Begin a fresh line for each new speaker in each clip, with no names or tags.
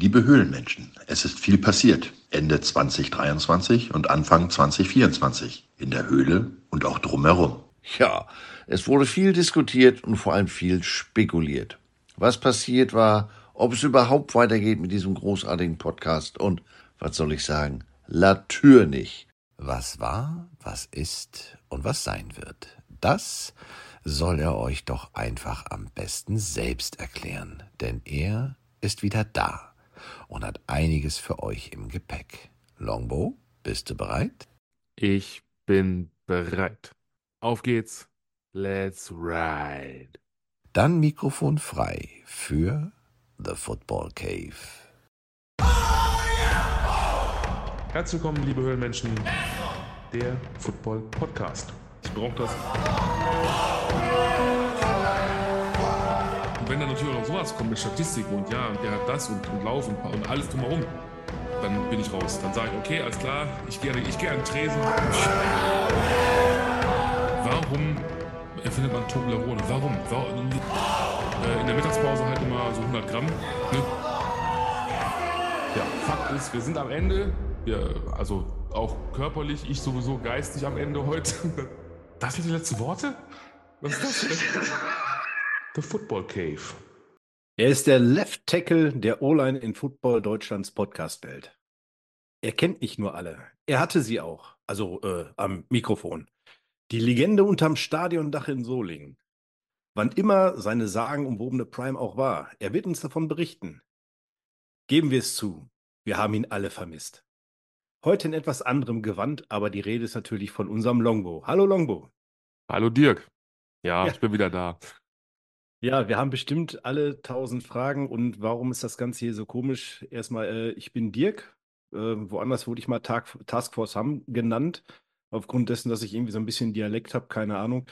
Liebe Höhlenmenschen, es ist viel passiert. Ende 2023 und Anfang 2024. In der Höhle und auch drumherum.
Ja, es wurde viel diskutiert und vor allem viel spekuliert. Was passiert war, ob es überhaupt weitergeht mit diesem großartigen Podcast und, was soll ich sagen, natürlich.
Was war, was ist und was sein wird, das soll er euch doch einfach am besten selbst erklären, denn er ist wieder da und hat einiges für euch im Gepäck. Longbow, bist du bereit?
Ich bin bereit. Auf geht's. Let's ride.
Dann Mikrofon frei für The Football Cave.
Herzlich willkommen, liebe Höhlenmenschen. Der Football Podcast. Ich brauche das. Wenn dann natürlich auch noch sowas kommt mit Statistiken und ja, und der hat das und, und Lauf und, und alles drumherum, dann bin ich raus. Dann sage ich, okay, alles klar, ich gehe ich geh an den Tresen. Warum erfindet man Toblerone? Warum? Warum? Äh, in der Mittagspause halt immer so 100 Gramm. Ne? Ja, Fakt ist, wir sind am Ende. Wir, also auch körperlich, ich sowieso geistig am Ende heute. Das sind die letzten Worte? Was ist das? The Football Cave.
Er ist der Left Tackle der O-Line in Football Deutschlands Podcast-Welt. Er kennt nicht nur alle. Er hatte sie auch. Also äh, am Mikrofon. Die Legende unterm Stadiondach in Solingen. Wann immer seine sagenumwobene Prime auch war, er wird uns davon berichten. Geben wir es zu, wir haben ihn alle vermisst. Heute in etwas anderem Gewand, aber die Rede ist natürlich von unserem Longbow. Hallo Longbow.
Hallo Dirk. Ja,
Ja.
ich bin wieder da.
Ja, wir haben bestimmt alle tausend Fragen und warum ist das Ganze hier so komisch? Erstmal, äh, ich bin Dirk. Äh, woanders wurde ich mal Tag, Taskforce Hamm genannt, aufgrund dessen, dass ich irgendwie so ein bisschen Dialekt habe, keine Ahnung.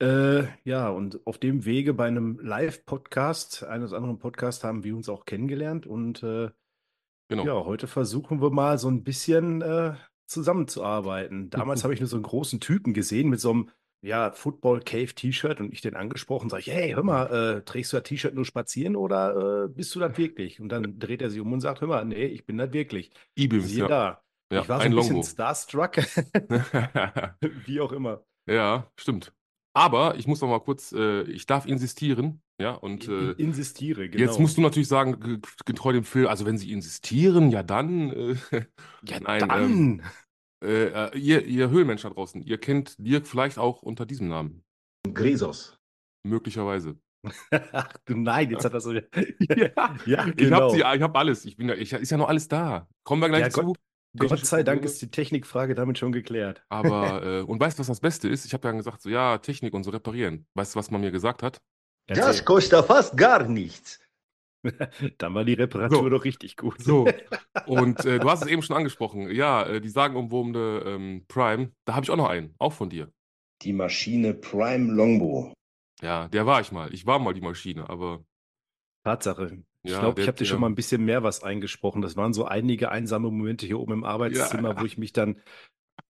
Äh, ja, und auf dem Wege bei einem Live-Podcast, eines anderen Podcasts, haben wir uns auch kennengelernt und äh,
Genau.
ja, heute versuchen wir mal so ein bisschen äh, zusammenzuarbeiten. Damals habe ich nur so einen großen Typen gesehen mit so einem ja, Football Cave T-Shirt und ich den angesprochen, sage ich, hey, hör mal, äh, trägst du das T-Shirt nur spazieren oder äh, bist du das wirklich? Und dann dreht er sich um und sagt, hör mal, nee, ich bin das wirklich.
Ibims,
Siehe
ja.
da.
ja.
ich war so
ein
ein bisschen starstruck, wie auch immer.
ja, stimmt. Aber ich muss noch mal kurz, äh, ich darf insistieren, ja, und äh,
in, insistiere, genau.
jetzt musst du natürlich sagen, ge- getreu dem Film, also wenn sie insistieren, ja dann, äh,
ja,
nein,
dann.
äh, äh, ihr, ihr Höhlenmenschen da draußen, ihr kennt Dirk vielleicht auch unter diesem Namen,
Grisos.
möglicherweise.
Ach du nein, jetzt hat das so.
Ja,
ja,
ich
genau.
hab sie, ich hab alles, ich bin ja, ich, ist ja noch alles da. Kommen wir gleich
Ja,
zu.
Gott- Gott sei Dank ist die Technikfrage damit schon geklärt.
Aber, äh, und weißt du, was das Beste ist? Ich habe dann gesagt, so, ja, Technik und so reparieren. Weißt du, was man mir gesagt hat?
Das kostet fast gar nichts.
Dann war die Reparatur
So.
doch richtig gut.
So. Und äh, du hast es eben schon angesprochen. Ja, äh, die sagenumwobene ähm, Prime, da habe ich auch noch einen, auch von dir.
Die Maschine Prime Longbow.
Ja, der war ich mal. Ich war mal die Maschine, aber
Tatsache. Ich
Ja,
glaube, ich habe dir schon mal ein bisschen mehr was eingesprochen. Das waren so einige einsame Momente hier oben im Arbeitszimmer, wo ich mich dann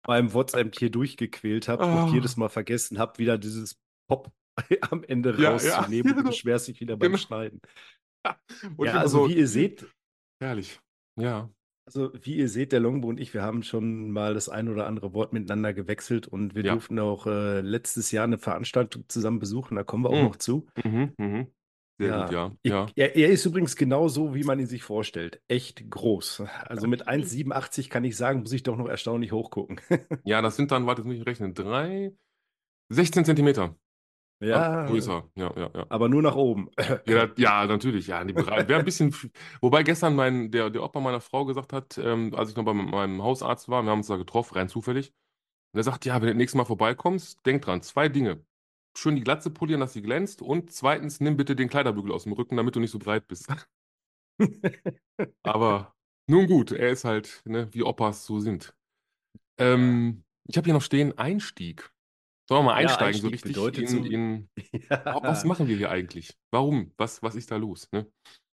beim WhatsApp hier durchgequält habe
Ah.
und jedes Mal vergessen habe, wieder dieses Pop am Ende
Ja, ja,
rauszunehmen und du
genau.
beschwerst dich wieder beim
Genau.
Schneiden.
und
ja, also
so,
wie ihr seht,
herrlich. Ja,
also wie ihr seht, der Longbow und ich, wir haben schon mal das ein oder andere Wort miteinander gewechselt und wir
Ja.
durften auch äh, letztes Jahr eine Veranstaltung zusammen besuchen, da kommen wir auch
Mhm.
noch zu.
mhm, mhm. Sehr
Ja.
gut, ja.
Ich,
ja.
er, er ist übrigens genauso, wie man ihn sich vorstellt. Echt groß. Also mit 1,87 kann ich sagen, muss ich doch noch erstaunlich hochgucken.
Ja, das sind dann, warte, jetzt muss ich rechnen, drei, 16 Zentimeter.
Ja,
Größer, ja, ja, ja.
aber nur nach oben.
Ja, ja, natürlich, ja. Wäre ein bisschen. Wobei gestern mein, der, der Opa meiner Frau gesagt hat, ähm, als ich noch bei meinem Hausarzt war, wir haben uns da getroffen, rein zufällig. Und er sagt, ja, wenn du das nächste Mal vorbeikommst, denk dran, zwei Dinge. Schön die Glatze polieren, dass sie glänzt. Und zweitens, nimm bitte den Kleiderbügel aus dem Rücken, damit du nicht so breit bist. Aber nun gut, er ist halt, ne, wie Opas so sind. Ähm, ich habe hier noch stehen, Einstieg. Sollen wir mal
Ja,
einsteigen, so
Einstieg
richtig
bedeutet
in,
so-
in
ja.
Wa- Was machen wir hier eigentlich? Warum? Was, was ist da los? Ne?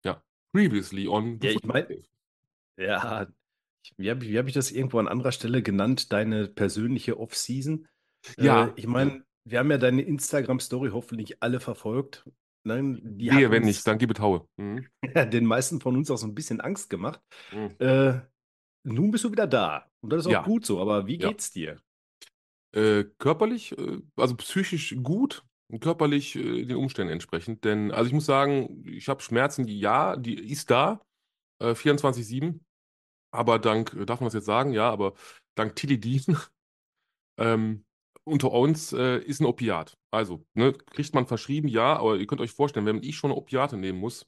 Ja. Previously on
Ja, ich
Football
mein-
Cave.
Ja, wie habe ich, wie hab ich das irgendwo an anderer Stelle genannt? Deine persönliche Off-Season?
Ja.
Äh, ich meine, wir haben ja deine Instagram-Story hoffentlich alle verfolgt. ne, die
Wehe, wenn
uns,
nicht, dann gib es Haue. Mhm.
den meisten von uns auch so ein bisschen Angst gemacht.
Mhm.
Äh, nun bist du wieder da. Und das ist auch
Ja.
gut so. Aber wie
Ja.
geht's dir?
Äh, körperlich, äh, also psychisch gut, körperlich äh, den Umständen entsprechend. Denn, also ich muss sagen, ich habe Schmerzen, die ja, die ist da, äh, 24-7. Aber dank, darf man das jetzt sagen? Ja, aber dank Tilidin ähm, unter uns äh, ist ein Opiat. Also, ne, kriegt man verschrieben, ja, aber ihr könnt euch vorstellen, wenn ich schon Opiate nehmen muss,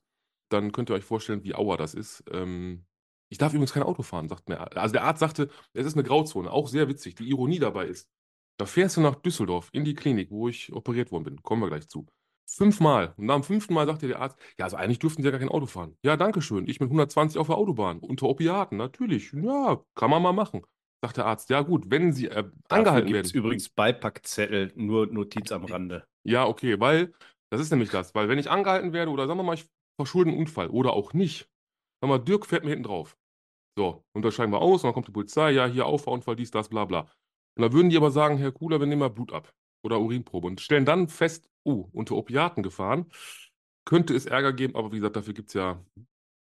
dann könnt ihr euch vorstellen, wie auer das ist. Ähm, ich darf übrigens kein Auto fahren, sagt mir. Also der Arzt sagte, es ist eine Grauzone, auch sehr witzig. Die Ironie dabei ist, da fährst du nach Düsseldorf in die Klinik, wo ich operiert worden bin. Kommen wir gleich zu. Fünfmal. Und dem fünften Mal sagte der Arzt, ja, also eigentlich dürften Sie ja gar kein Auto fahren. Ja, danke schön. Ich mit 120 auf der Autobahn. Unter Opiaten, natürlich. Ja, kann man mal machen. Sagt der Arzt, ja gut, wenn Sie äh, angehalten werden.
übrigens Beipackzettel, nur Notiz am Rande.
Ja, okay, weil, das ist nämlich das, weil wenn ich angehalten werde oder sagen wir mal, ich verschulde einen Unfall oder auch nicht, sag mal, Dirk fährt mir hinten drauf. So, unterscheiden wir aus und dann kommt die Polizei, ja, hier Auffahrunfall, dies, das, bla bla. Und dann würden die aber sagen, Herr Kuhler, wir nehmen mal Blut ab oder Urinprobe und stellen dann fest, oh, unter Opiaten gefahren, könnte es Ärger geben, aber wie gesagt, dafür gibt es ja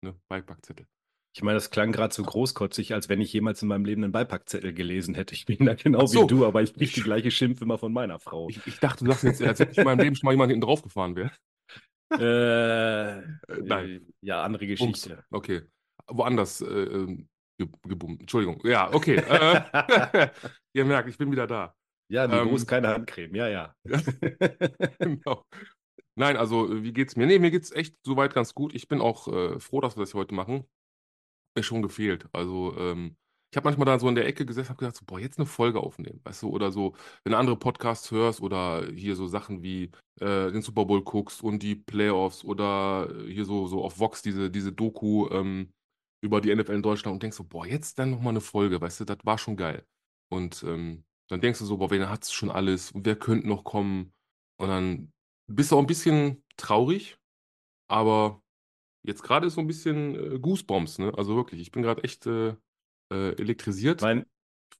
ne, Beipackzettel.
Ich meine, das klang gerade so großkotzig, als wenn ich jemals in meinem Leben einen Beipackzettel gelesen hätte. Ich bin da genau
so.
wie du, aber ich kriege die gleiche Schimpf immer von meiner Frau.
Ich, ich dachte, du sagst jetzt, als hätte ich in meinem Leben schon mal jemand hinten drauf gefahren wäre.
äh,
nein.
äh, Ja, andere. Geschichte.
Okay. Woanders äh, ähm, ge gebummt. Entschuldigung. Ja, okay. Äh, ihr merkt, ich bin wieder da.
Ja, Niveau
Ähm,
ist keine Handcreme. Ja, ja.
genau. Nein, also äh, wie geht's mir? Nee, mir geht's echt soweit ganz gut. Ich bin auch äh, froh, dass wir das heute machen. Ist schon gefehlt. Also, ähm, ich habe manchmal da so in der Ecke gesessen, habe gedacht, so, boah, jetzt eine Folge aufnehmen, weißt du, oder so, wenn du andere Podcasts hörst oder hier so Sachen wie äh, den Super Bowl guckst und die Playoffs oder äh, hier so, so auf Vox diese, diese Doku ähm, über die NFL in Deutschland und denkst so, boah, jetzt dann nochmal eine Folge, weißt du, das war schon geil. Und ähm, dann denkst du so, boah, wer hat's schon alles und wer könnte noch kommen? Und dann bist du auch ein bisschen traurig, aber jetzt gerade ist so ein bisschen äh, Goosebumps, ne? Also wirklich, ich bin gerade echt äh, äh, elektrisiert. Freu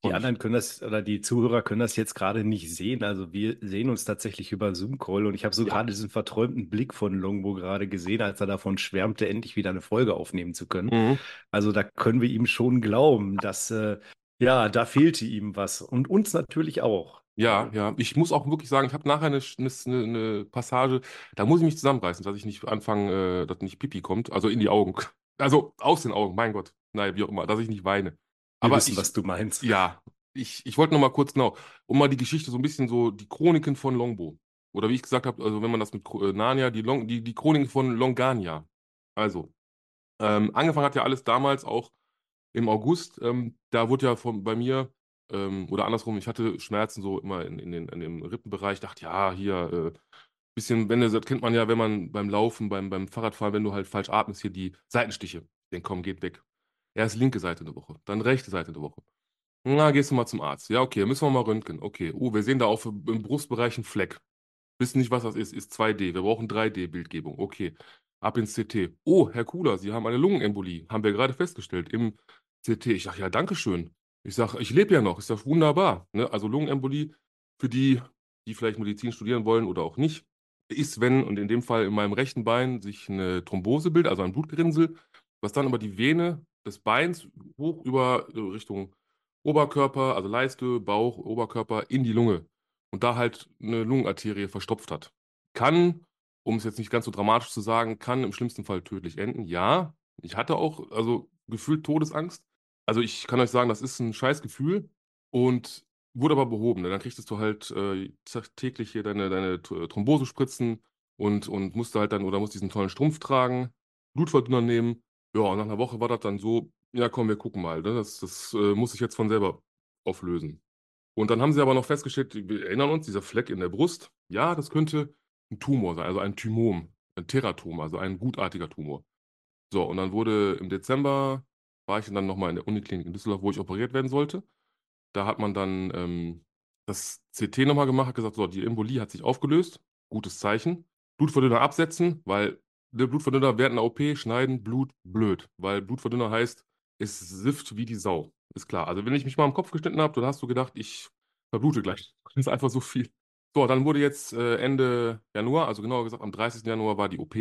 die anderen können das, oder die Zuhörer können das jetzt gerade nicht sehen. Also wir sehen uns tatsächlich über Zoom-Call und ich habe so
Ja.
gerade diesen verträumten Blick von Longbo gerade gesehen, als er davon schwärmte, endlich wieder eine Folge aufnehmen zu können.
Mhm.
Also da können wir ihm schon glauben, dass, äh, ja, da fehlte ihm was. Und uns natürlich auch.
Ja, ja. Ich muss auch wirklich sagen, ich habe nachher eine, eine, eine Passage, da muss ich mich zusammenreißen, dass ich nicht anfange, äh, dass nicht Pipi kommt, also in die Augen. Also aus den Augen, mein Gott. Nein, wie auch immer, dass ich nicht weine. Aber
wissen,
ich,
was du meinst.
ja, ich, ich wollte noch mal kurz, genau, um mal die Geschichte so ein bisschen so, die Chroniken von Longbo. Oder wie ich gesagt habe, also wenn man das mit äh, Narnia, die, Long, die, die Chroniken von Longania. Also, ähm, angefangen hat ja alles damals auch im August. Ähm, da wurde ja von, bei mir, ähm, oder andersrum, ich hatte Schmerzen so immer in, in, den, in dem Rippenbereich. Dachte, ja, hier, äh, bisschen, wenn du, das kennt man ja, wenn man beim Laufen, beim, beim Fahrradfahren, wenn du halt falsch atmest, hier die Seitenstiche. Den komm, geht weg. Erst linke Seite eine Woche, dann rechte Seite eine Woche. Na, gehst du mal zum Arzt. Ja, okay, müssen wir mal röntgen. Okay, oh, wir sehen da auf im Brustbereich einen Fleck. Wissen nicht, was das ist. Ist 2D. Wir brauchen 3D-Bildgebung. Okay. Ab ins CT. Oh, Herr Kuhler, Sie haben eine Lungenembolie. Haben wir gerade festgestellt im CT. Ich sage, ja, danke schön. Ich sage, ich lebe ja noch. Ist das wunderbar. Ne? Also Lungenembolie für die, die vielleicht Medizin studieren wollen oder auch nicht, ist, wenn, und in dem Fall in meinem rechten Bein, sich eine Thrombose bildet, also ein Blutgerinnsel, was dann über die Vene des Beins hoch über äh, Richtung Oberkörper, also Leiste, Bauch, Oberkörper in die Lunge und da halt eine Lungenarterie verstopft hat. Kann, um es jetzt nicht ganz so dramatisch zu sagen, kann im schlimmsten Fall tödlich enden. Ja, ich hatte auch, also gefühlt Todesangst. Also ich kann euch sagen, das ist ein scheiß Gefühl und wurde aber behoben. Ne? Dann kriegtest du halt äh, täglich hier deine, deine T- Thrombose spritzen und, und musste halt dann, oder musst diesen tollen Strumpf tragen, Blutverdünner nehmen. Ja, und nach einer Woche war das dann so, ja komm, wir gucken mal. Ne? Das, das äh, muss sich jetzt von selber auflösen. Und dann haben sie aber noch festgestellt, wir erinnern uns, dieser Fleck in der Brust, ja, das könnte ein Tumor sein, also ein Thymom, ein Teratom, also ein gutartiger Tumor. So, und dann wurde im Dezember, war ich dann nochmal in der Uniklinik in Düsseldorf, wo ich operiert werden sollte. Da hat man dann ähm, das CT nochmal gemacht, hat gesagt, so, die Embolie hat sich aufgelöst, gutes Zeichen. Blutverdünner absetzen, weil der Blutverdünner während einer OP schneiden, Blut, blöd. Weil Blutverdünner heißt, es sifft wie die Sau. Ist klar. Also wenn ich mich mal am Kopf geschnitten habe, dann hast du gedacht, ich verblute gleich. Das ist einfach so viel. So, dann wurde jetzt äh, Ende Januar, also genauer gesagt am 30. Januar war die OP.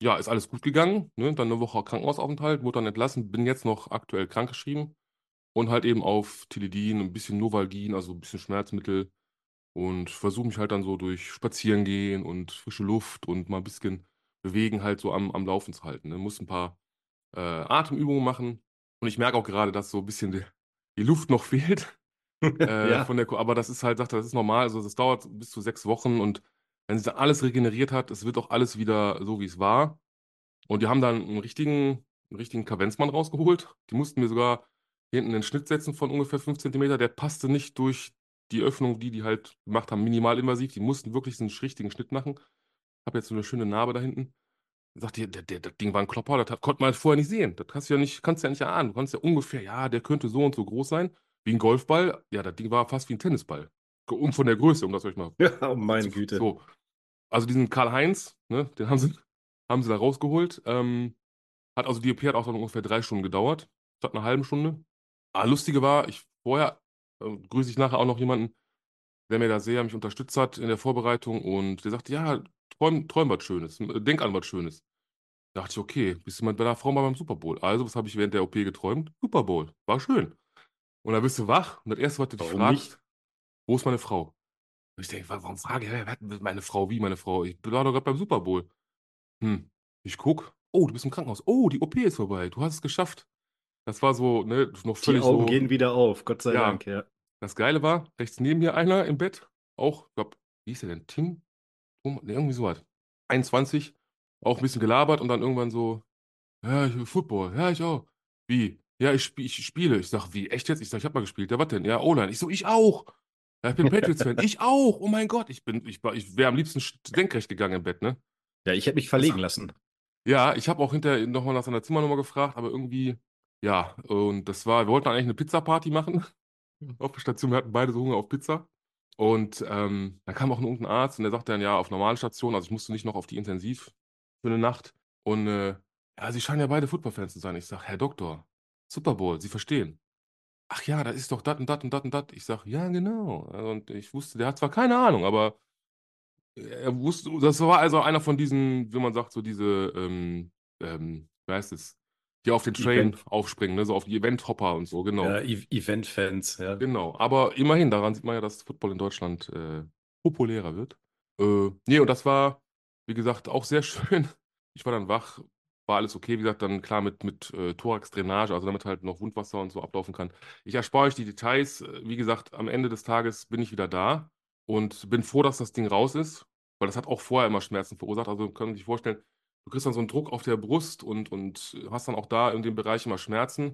Ja, ist alles gut gegangen. Ne? Dann eine Woche Krankenhausaufenthalt, wurde dann entlassen, bin jetzt noch aktuell krankgeschrieben und halt eben auf Tilidin, ein bisschen Novalgin, also ein bisschen Schmerzmittel und versuche mich halt dann so durch Spazierengehen und frische Luft und mal ein bisschen bewegen halt so am, am Laufen zu halten. Ne? Muss ein paar äh, Atemübungen machen und ich merke auch gerade, dass so ein bisschen die, die Luft noch fehlt. äh,
Ja.
von der, aber das ist halt, sagt er, das ist normal. Also das dauert bis zu sechs Wochen und wenn sich dann alles regeneriert hat, es wird auch alles wieder so, wie es war. Und die haben dann einen richtigen, einen richtigen Kavenzmann rausgeholt. Die mussten mir sogar hinten einen Schnitt setzen von ungefähr 5 cm. Der passte nicht durch die Öffnung, die die halt gemacht haben, minimalinvasiv. Die mussten wirklich einen richtigen Schnitt machen. Habe jetzt so eine schöne Narbe da hinten. Sagt ihr, der, der, das Ding war ein Klopper, das hat, konnte man vorher nicht sehen. Das kannst du ja nicht, kannst du ja nicht erahnen. Du kannst ja ungefähr, ja, der könnte so und so groß sein, wie ein Golfball. Ja, das Ding war fast wie ein Tennisball. Um von der Größe, um das euch mal
Ja, oh meine Güte.
So. Also diesen Karl-Heinz, ne, den haben sie, haben sie da rausgeholt. Ähm, hat also die OP hat auch dann ungefähr drei Stunden gedauert, statt einer halben Stunde. Ah, lustige war, ich vorher äh, grüße ich nachher auch noch jemanden, der mir da sehr mich unterstützt hat in der Vorbereitung und der sagte, ja, träum, träum was Schönes, denk an was Schönes. Da dachte ich, okay, bist du mal bei einer Frau mal beim Super Bowl? Also, was habe ich während der OP geträumt? Super Bowl. War schön. Und dann bist du wach und das erste, was du dich
Warum
fragst,
nicht?
wo ist meine Frau? Und ich denke, wa- warum frage ich, meine Frau, wie meine Frau? Ich war doch gerade beim Super Bowl. Hm, ich guck, oh, du bist im Krankenhaus. Oh, die OP ist vorbei. Du hast es geschafft. Das war so, ne, noch
Die
völlig
Augen
so.
gehen wieder auf, Gott sei
Ja.
Dank, ja.
Das Geile war, rechts neben mir einer im Bett, auch, ich glaube, wie hieß der denn? Tim? Ne, irgendwie sowas. 21, auch ein bisschen gelabert und dann irgendwann so, ja, ich will Football, ja, ich auch. Wie? Ja, ich, ich spiele. Ich sag, wie, echt jetzt? Ich sag, ich hab mal gespielt. Ja, was denn? Ja, O-Line. Ich so, ich auch. Ja, ich bin Patriots-Fan. Ich auch. Oh mein Gott. Ich bin, ich, ich wäre am liebsten senkrecht gegangen im Bett, ne?
Ja, ich hätte mich verlegen lassen.
Ja, ich habe auch hinterher nochmal nach seiner Zimmernummer gefragt, aber irgendwie, ja, und das war, wir wollten eigentlich eine Pizza-Party machen auf der Station. Wir hatten beide so Hunger auf Pizza. Und ähm, da kam auch ein irgendein Arzt und der sagte dann, ja, auf normalen Station, also ich musste nicht noch auf die Intensiv für eine Nacht. Und äh, ja, Sie scheinen ja beide Football-Fans zu sein. Ich sage, Herr Doktor, Super Bowl, Sie verstehen. Ach ja, da ist doch dat und dat und dat und dat. Ich sage, ja, genau. Und ich wusste, der hat zwar keine Ahnung, aber er wusste, das war also einer von diesen, wie man sagt, so diese, ähm, ähm, wie heißt es, die auf den Train
Event.
aufspringen, ne? so auf die Event-Hopper und so, genau.
Ja, E- Event-Fans, ja.
Genau, aber immerhin, daran sieht man ja, dass Football in Deutschland äh, populärer wird. Äh, nee, und das war, wie gesagt, auch sehr schön. Ich war dann wach, war alles okay, wie gesagt, dann klar mit, mit äh, Thorax-Drainage, also damit halt noch Wundwasser und so ablaufen kann. Ich erspare euch die Details. Äh, Wie gesagt, am Ende des Tages bin ich wieder da und bin froh, dass das Ding raus ist, weil das hat auch vorher immer Schmerzen verursacht. Also können Sie sich vorstellen, du kriegst dann so einen Druck auf der Brust und, und hast dann auch da in dem Bereich immer Schmerzen.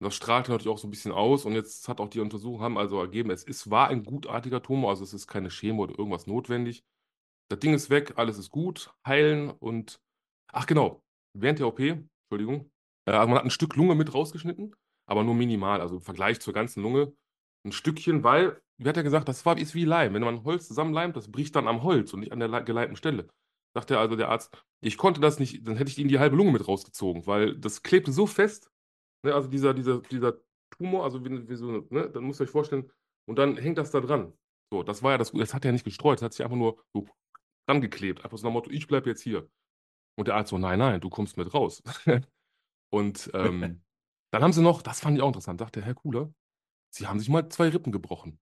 Und das strahlt natürlich auch so ein bisschen aus. Und jetzt hat auch die Untersuchung haben also ergeben, es ist, war ein gutartiger Tumor, also es ist keine Chemo oder irgendwas notwendig. Das Ding ist weg, alles ist gut, heilen und ach genau, während der OP, Entschuldigung, äh, also man hat ein Stück Lunge mit rausgeschnitten, aber nur minimal, also im Vergleich zur ganzen Lunge ein Stückchen, weil, wie hat er gesagt, das war ist wie Leim. Wenn man Holz zusammenleimt, das bricht dann am Holz und nicht an der le- geleimten Stelle. Sagt er also der Arzt, ich konnte das nicht, dann hätte ich ihm die halbe Lunge mit rausgezogen, weil das klebte so fest, Ne, also dieser, dieser, dieser Tumor, also wie, wie so, ne, dann müsst ihr euch vorstellen, und dann hängt das da dran. So, das war ja das, das hat er nicht gestreut, das hat sich einfach nur so dran geklebt. Einfach so nach dem Motto, ich bleibe jetzt hier. Und der Arzt so, nein, nein, du kommst mit raus. und ähm, dann haben sie noch, das fand ich auch interessant, sagte Herr Kuhler, sie haben sich mal zwei Rippen gebrochen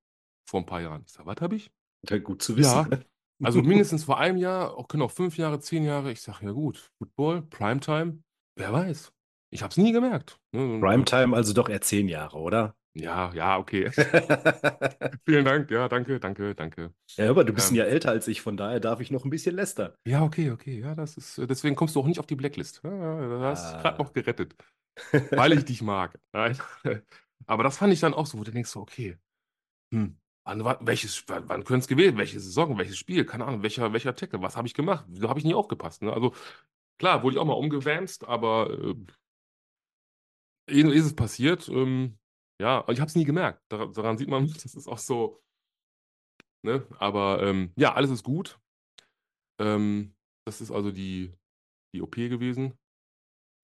vor ein paar Jahren. Ich sage, was habe ich?
Ja, gut zu
Ja,
wissen.
Also mindestens vor einem Jahr, auch können auch fünf Jahre, zehn Jahre. Ich sage, ja gut, Football, Primetime, wer weiß. Ich habe es nie gemerkt. Ne?
Primetime also doch eher zehn Jahre, oder?
Ja, ja, okay.
ja,
Vielen Dank. Ja, danke, danke, danke.
aber du bist
Ähm.
ja älter als ich, von daher darf ich noch ein bisschen lästern.
Ja, okay, okay. Ja, das ist, äh, deswegen kommst du auch nicht auf die Blacklist. Ja, ja, da hast du
Ah.
gerade noch gerettet, weil ich dich mag. Aber das fand ich dann auch so, wo du denkst, so, okay, hm, wann, wann, welches, wann, wann könnte es gewesen, welche Saison, welches Spiel, keine Ahnung, welcher, welcher Tackle, was habe ich gemacht? Wieso habe ich nie aufgepasst? Ne? Also, klar, wurde ich auch mal umgewämst, aber äh, ist es passiert. Ähm, ja, ich habe es nie gemerkt. Dar daran sieht man, das ist auch so, ne? Aber ähm, ja, alles ist gut. Ähm, das ist also die, die OP gewesen.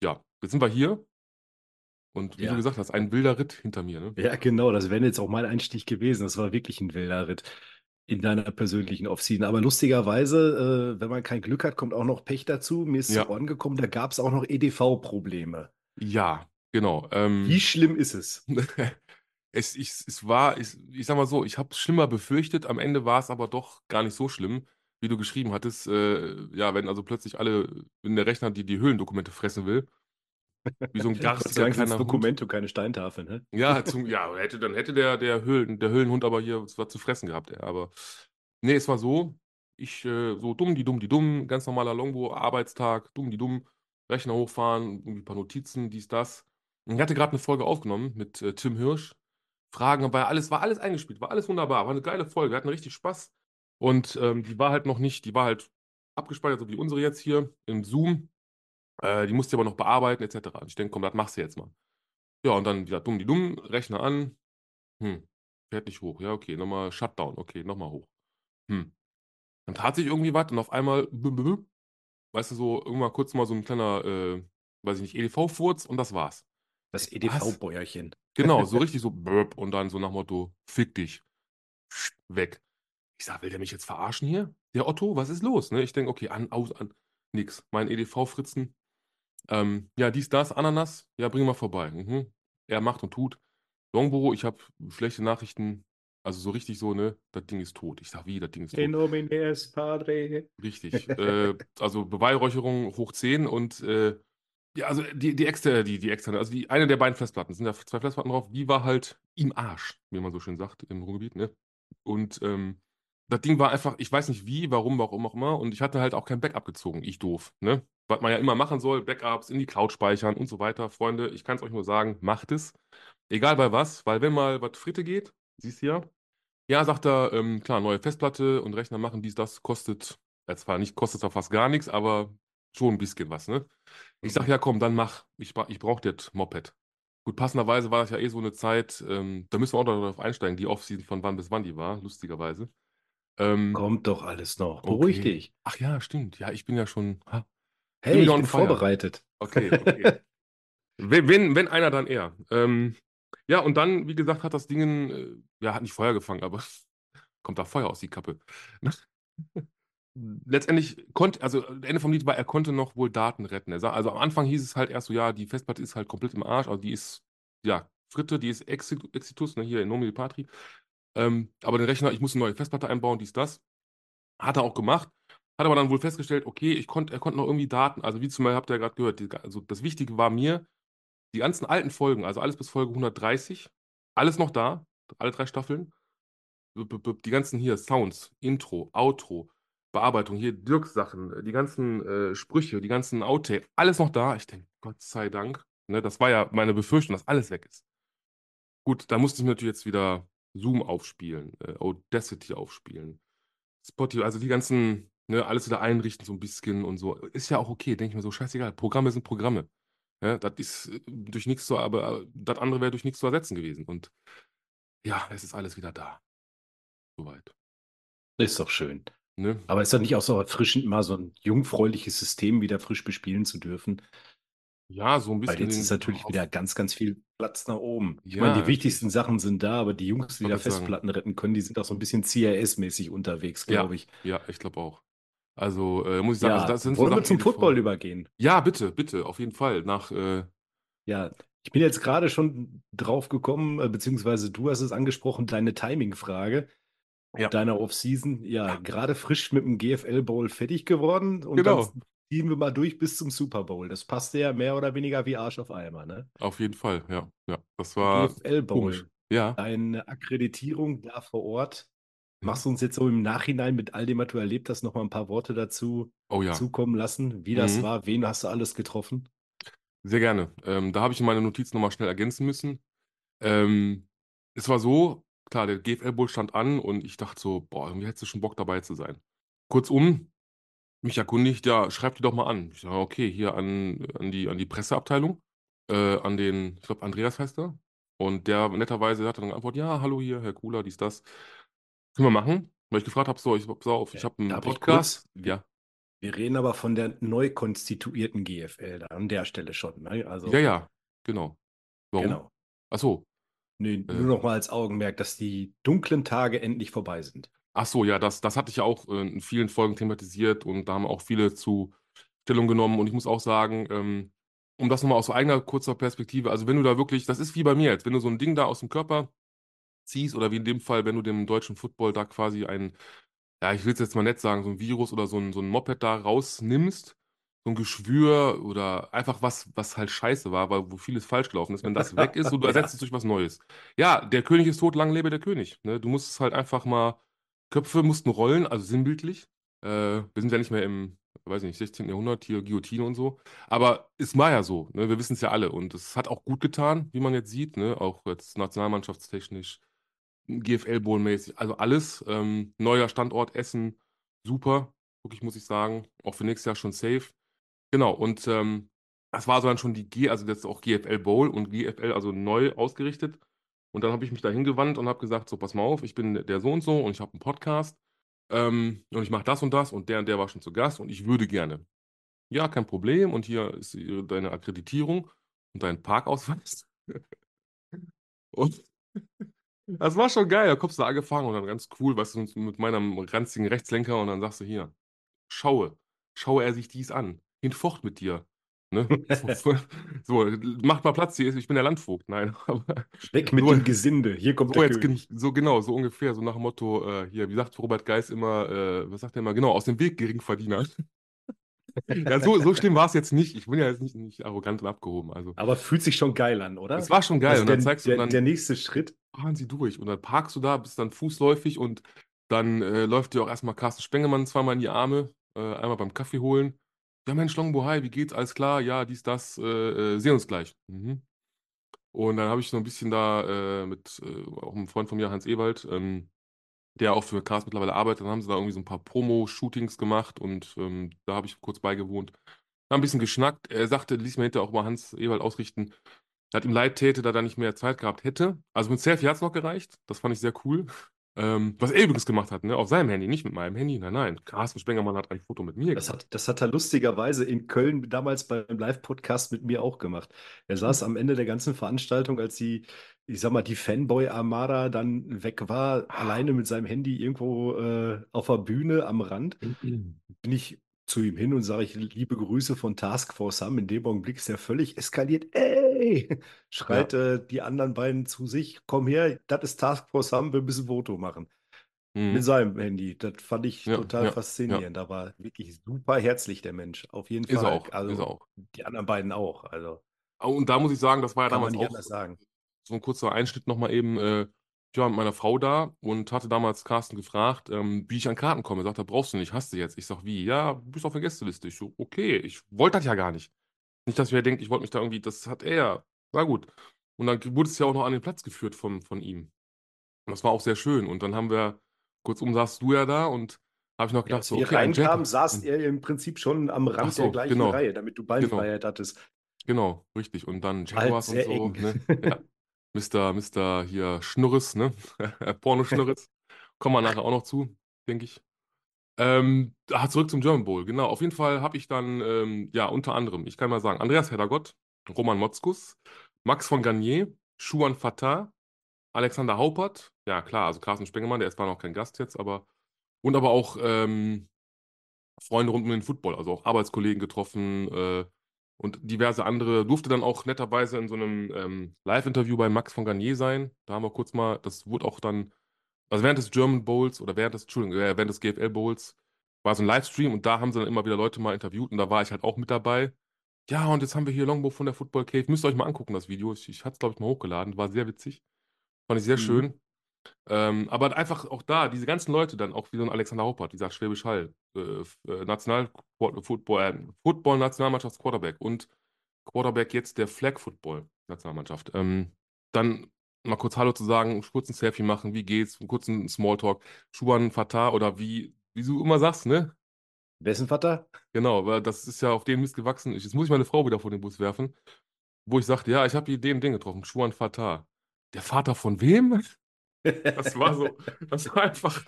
Ja, jetzt sind wir hier. Und wie
Ja.
du gesagt hast, ein wilder Ritt hinter mir. Ne?
Ja, genau, das wäre jetzt auch mein Einstieg gewesen. Das war wirklich ein wilder Ritt. in deiner persönlichen Offseason. Aber lustigerweise, äh, wenn man kein Glück hat, kommt auch noch Pech dazu. Mir ist
Ja.
zu Ohren gekommen, da gab es auch noch EDV-Probleme.
Ja, genau. Ähm,
Wie schlimm ist es?
es, ich, es war, ich, ich sag mal so, ich habe es schlimmer befürchtet, am Ende war es aber doch gar nicht so schlimm, wie du geschrieben hattest. Äh, ja, wenn also plötzlich alle, wenn der Rechner die, die Höhlendokumente fressen will, wie so ein
Gott sei. Dokumente und keine Steintafeln. Ne?
Ja, zum, ja, hätte, dann hätte der, der, Höhlen, der Höhlenhund aber hier was zu fressen gehabt. Ja. Aber nee, es war so, ich äh, so dumm, die dumm, die dumm, ganz normaler Longbow, Arbeitstag, dumm, die dumm, Rechner hochfahren, irgendwie ein paar Notizen, dies, das. Und ich hatte gerade eine Folge aufgenommen mit äh, Tim Hirsch. Fragen, war alles, war alles eingespielt, war alles wunderbar, war eine geile Folge, wir hatten richtig Spaß. Und ähm, die war halt noch nicht, die war halt abgespeichert, so wie unsere jetzt hier im Zoom. Äh, die musste ich aber noch bearbeiten, etc. Und ich denke, komm, das machst du jetzt mal. Ja, und dann wieder dumm, die dumm, Rechner an. Hm, fährt nicht hoch. Ja, okay, nochmal Shutdown. Okay, nochmal hoch. Hm. Dann tat sich irgendwie was und auf einmal, weißt du, so irgendwann kurz mal so ein kleiner, äh, weiß ich nicht, EDV-Furz und das war's.
Das? EDV-Bäuerchen.
Genau, so richtig so burp und dann so nach Motto, fick dich. Weg. Ich sag, will der mich jetzt verarschen hier? Der Otto, was ist los? Ne? Ich denke, okay, an, aus, an, nix. Mein EDV-Fritzen. Ähm, ja, dies, das, Ananas, ja, bring mal vorbei. Mhm. Er macht und tut. Longbow, ich habe schlechte Nachrichten. Also so richtig so, ne, das Ding ist tot. Ich sag, wie, das Ding ist tot.
In nomine es Padre.
Richtig. äh, also Beweihräucherung hoch 10 und äh, ja, also die, die externe, die, die externe, also die eine der beiden Festplatten, sind da zwei Festplatten drauf, die war halt im Arsch, wie man so schön sagt, im Ruhrgebiet, ne? Und ähm, das Ding war einfach, ich weiß nicht wie, warum, warum auch immer, und ich hatte halt auch kein Backup gezogen, ich doof, ne? Was man ja immer machen soll, Backups in die Cloud speichern und so weiter. Freunde, ich kann es euch nur sagen, macht es. Egal bei was, weil wenn mal was Fritte geht, siehst du ja, ja, sagt er, ähm, klar, neue Festplatte und Rechner machen dies, das kostet, äh, zwar nicht, kostet zwar fast gar nichts, aber schon ein bisschen was, ne? Ich sag, ja komm, dann mach, ich, ich brauch das Moped. Gut, passenderweise war das ja eh so eine Zeit, ähm, da müssen wir auch darauf einsteigen, die Offseason von wann bis wann die war, lustigerweise. Ähm,
Kommt doch alles noch. Beruhig
okay.
dich.
Ach ja, stimmt, ja, ich bin ja schon, ha,
Hey, ich bin
fire.
vorbereitet.
Okay, okay. wenn, wenn, einer, dann er. Ähm, ja, und dann, wie gesagt, hat das Ding, äh, ja, hat nicht Feuer gefangen, aber kommt da Feuer aus die Kappe. Letztendlich konnte, also Ende vom Lied war, er konnte noch wohl Daten retten. Er sah, also am Anfang hieß es halt erst so, ja, die Festplatte ist halt komplett im Arsch, also die ist, ja, Fritte, die ist Exi- Exitus, ne, hier in Nomine Patri. Ähm, aber den Rechner, ich muss eine neue Festplatte einbauen, dies, das. Hat er auch gemacht. Hat aber dann wohl festgestellt, okay, ich konnte, er konnte noch irgendwie Daten, also wie zum Beispiel habt ihr ja gerade gehört, die, also das Wichtige war mir, die ganzen alten Folgen, also alles bis Folge 130, alles noch da, alle drei Staffeln. Die ganzen hier Sounds, Intro, Outro, Bearbeitung, hier Dirks Sachen, die ganzen äh, Sprüche, die ganzen Outtake, alles noch da. Ich denke, Gott sei Dank. Ne, das war ja meine Befürchtung, dass alles weg ist. Gut, da musste ich mir natürlich jetzt wieder Zoom aufspielen, äh, Audacity aufspielen, Spotify, also die ganzen, ne, alles wieder einrichten, so ein bisschen und so. Ist ja auch okay, denke ich mir so, scheißegal. Programme sind Programme. Ja, das ist äh, durch nichts zu, aber äh, das andere wäre durch nichts zu ersetzen gewesen. Und ja, es ist alles wieder da. Soweit.
Ist doch schön.
Ne?
Aber ist doch nicht auch so erfrischend, mal so ein jungfräuliches System wieder frisch bespielen zu dürfen?
Ja, so ein
Weil
bisschen.
jetzt ist natürlich wieder ganz, ganz viel Platz nach oben. Ich
Ja,
meine, die wichtigsten Sachen sind da, aber die Jungs, die da
grad sagen.
Festplatten retten können, die sind auch so ein bisschen CRS-mäßig unterwegs,
Ja.
glaube ich.
Ja, ich glaube auch. Also, äh, muss ich sagen,
Ja,
also das sind so
wollen wir
Sachen,
zum Football übergehen?
Ja, bitte, bitte, auf jeden Fall. Nach, äh,
Ja, ich bin jetzt gerade schon drauf gekommen, äh, beziehungsweise du hast es angesprochen, deine Timing-Frage
Ja.
deiner Offseason. Ja, gerade frisch mit dem GFL Bowl fertig geworden und
Genau.
dann ziehen wir mal durch bis zum Super Bowl. Das passte ja mehr oder weniger wie Arsch auf Eimer, ne?
auf jeden Fall, ja. Ja, das war
GFL Bowl.
Ja,
deine Akkreditierung da vor Ort. Machst du uns jetzt so im Nachhinein mit all dem, was du erlebt hast, noch mal ein paar Worte dazu
oh ja.
zukommen lassen, wie das
Mhm.
war, wen hast du alles getroffen?
Sehr gerne. Ähm, da habe ich meine Notiz nochmal schnell ergänzen müssen. Ähm, es war so, klar, der GFL-Bowl stand an und ich dachte so, boah, irgendwie hättest du schon Bock dabei zu sein. Kurzum, mich erkundigt, ja, schreib die doch mal an. Ich sage, okay, hier an, an, die, an die Presseabteilung, äh, an den, ich glaube, Andreas heißt er. Und der netterweise hat dann geantwortet, ja, hallo hier, Herr Kula, dies, das. Können wir machen? Weil ich gefragt habe, so, ich, pass auf, ich habe einen
Darf
Podcast. Ja,
Wir reden aber von der neu konstituierten GFL da an der Stelle schon. Ne? Also,
ja, ja, genau. Warum?
genau.
Ach so,
Nee,
Äh.
nur noch mal als Augenmerk, dass die dunklen Tage endlich vorbei sind.
Ach so, ja, das, das hatte ich ja auch äh, in vielen Folgen thematisiert und da haben auch viele zu Stellung genommen. Und ich muss auch sagen, ähm, um das nochmal aus eigener kurzer Perspektive, also wenn du da wirklich, das ist wie bei mir jetzt, wenn du so ein Ding da aus dem Körper ziehst oder wie in dem Fall, wenn du dem deutschen Football da quasi ein, ja, ich will es jetzt mal nett sagen, so ein Virus oder so ein, so ein Moped da rausnimmst, so ein Geschwür oder einfach was, was halt scheiße war, weil wo vieles falsch gelaufen ist, wenn das weg ist und du ersetzt es durch was Neues. Ja, der König ist tot, lang lebe der König. Ne? Du musst es halt einfach mal, Köpfe mussten rollen, also sinnbildlich. Äh, wir sind ja nicht mehr im, weiß nicht, 16. Jahrhundert, hier Guillotine und so. Aber es war ja so, ne? Wir wissen es ja alle. Und es hat auch gut getan, wie man jetzt sieht, ne? Auch jetzt nationalmannschaftstechnisch, GFL-Bowl-mäßig, also alles. Ähm, neuer Standort Essen, super, wirklich muss ich sagen. Auch für nächstes Jahr schon safe. Genau, und ähm, das war so dann schon die G, also das ist auch GFL Bowl und GFL, also neu ausgerichtet. Und dann habe ich mich da hingewandt und habe gesagt, so, pass mal auf, ich bin der so und so und ich habe einen Podcast ähm, und ich mache das und das und der und der war schon zu Gast und ich würde gerne. Ja, kein Problem. Und hier ist deine Akkreditierung und dein Parkausweis. Und das war schon geil. Da kommst du da angefangen und dann ganz cool, weißt du, mit meinem ranzigen Rechtslenker und dann sagst du hier, schaue, schaue er sich dies an. Hinfort mit dir. Ne? So, macht mal Platz hier, ich bin der Landvogt. Nein, aber
Weg mit
So-
dem Gesinde. Hier kommt
so,
der
jetzt,
König.
so genau, so ungefähr, so nach dem Motto, äh, hier, wie sagt Robert Geis immer, äh, was sagt er immer, genau, aus dem Weg Geringverdiener. ja, so, so schlimm war es jetzt nicht. Ich bin ja jetzt nicht, nicht arrogant und abgehoben. Also,
Aber fühlt sich schon geil an, oder?
es war schon geil.
Also
und dann
der,
zeigst du
der,
dann,
der nächste Schritt.
fahren sie durch. Und dann parkst du da, bist dann fußläufig und dann äh, läuft dir auch erstmal Carsten Spengemann zweimal in die Arme, äh, einmal beim Kaffee holen. Ja, Mensch, Longbo, hi, wie geht's? Alles klar? Ja, dies, das, äh, äh, sehen uns gleich. Mhm. Und dann habe ich so ein bisschen da äh, mit äh, auch einem Freund von mir, Hans Ewald, ähm, der auch für Cars mittlerweile arbeitet, dann haben sie da irgendwie so ein paar Promo-Shootings gemacht und ähm, da habe ich kurz beigewohnt. Haben ein bisschen geschnackt. Er sagte, ließ mir hinterher auch mal Hans Ewald ausrichten, dass ihm leid täte, da er nicht mehr Zeit gehabt hätte. Also mit Selfie hat es noch gereicht. Das fand ich sehr cool. Ähm, was er übrigens gemacht hat, ne? Auf seinem Handy, nicht mit meinem Handy. Nein, nein. Carsten Spengermann hat ein Foto mit mir
Das
gemacht.
hat, das hat er lustigerweise in Köln damals beim Live-Podcast mit mir auch gemacht. Er saß am Ende der ganzen Veranstaltung, als die, ich sag mal, die Fanboy-Armada dann weg war, alleine mit seinem Handy irgendwo äh, auf der Bühne am Rand, bin ich zu ihm hin und sage ich, liebe Grüße von Task Force Sam. In dem Augenblick ist er völlig eskaliert. Ey! Schreit äh, die anderen beiden zu sich, komm her, das ist Task Force Sam, wir müssen ein Foto machen.
Mhm.
Mit seinem Handy. Das fand ich
Ja,
total
ja,
faszinierend. Aber wirklich super herzlich, der Mensch. Auf jeden
Ist
Fall.
auch,
Also
ist auch.
die anderen beiden auch. Also
Und da muss ich sagen, das war ja damals
nicht
auch
sagen.
so ein kurzer Einschnitt nochmal eben. Äh, ich war mit meiner Frau da und hatte damals Carsten gefragt, ähm, wie ich an Karten komme. Er sagt, da brauchst du nicht, hast du jetzt. Ich sag, wie? Ja, du bist auf der Gästeliste. Ich so, okay, ich wollte das ja gar nicht. Nicht, dass ihr denkt, ich wollte mich da irgendwie, das hat er. War gut. Und dann wurde es ja auch noch an den Platz geführt von, von ihm. Und das war auch sehr schön. Und dann haben wir, kurzum saßt du ja da und habe ich noch
Ja,
gedacht,
als
so,
wir
okay, ein
reinkamen, saßt er im Prinzip schon am Rand
so,
der gleichen
genau.
Reihe, damit du Beinfreiheit hattest.
Genau, richtig. Und dann
War halt
Jaguars und so, ne? Ja. Mr. Mr. hier Schnurres, ne? Porno-Schnurres. Kommen wir nachher auch noch zu, denke ich. Ähm, ah, zurück zum German Bowl, genau. Auf jeden Fall habe ich dann, ähm, ja, unter anderem, ich kann mal sagen, Andreas Heddergott, Roman Motzkus, Max von Garnier, Schuan Fatah, Alexander Haupert, ja klar, also Carsten Spengemann, der ist zwar noch kein Gast jetzt, aber, und aber auch ähm, Freunde rund um den Football, also auch Arbeitskollegen getroffen äh, und diverse andere. Durfte dann auch netterweise in so einem ähm, Live-Interview bei Max von Garnier sein. Da haben wir kurz mal, das wurde auch dann, also während des German Bowls oder während des, Entschuldigung, äh, während des GFL Bowls war so ein Livestream und da haben sie dann immer wieder Leute mal interviewt und da war ich halt auch mit dabei. Ja, und jetzt haben wir hier Longbow von der Football Cave. Müsst ihr euch mal angucken, das Video. Ich, ich hatte es, glaube ich, mal hochgeladen. War sehr witzig. Fand ich sehr
Mhm.
schön. Ähm, aber einfach auch da, diese ganzen Leute dann, auch wie so ein Alexander Haupert, dieser Schwäbisch Hall, äh, äh, National Football, äh, Football Nationalmannschafts Quarterback und Quarterback jetzt der Flag Football Nationalmannschaft. Ähm, dann mal kurz Hallo zu sagen, kurz ein Selfie machen, wie geht's, einen kurzen Smalltalk, Schuhan Fatah oder wie, wie du immer sagst, ne?
Wessen Vater?
Genau, weil das ist ja auf den Mist gewachsen. Ich- Jetzt muss ich meine Frau wieder vor den Bus werfen, wo ich sagte, ja, ich habe hier den Ding getroffen, Schuhan Fatah. Der Vater von wem? Das war so, das war einfach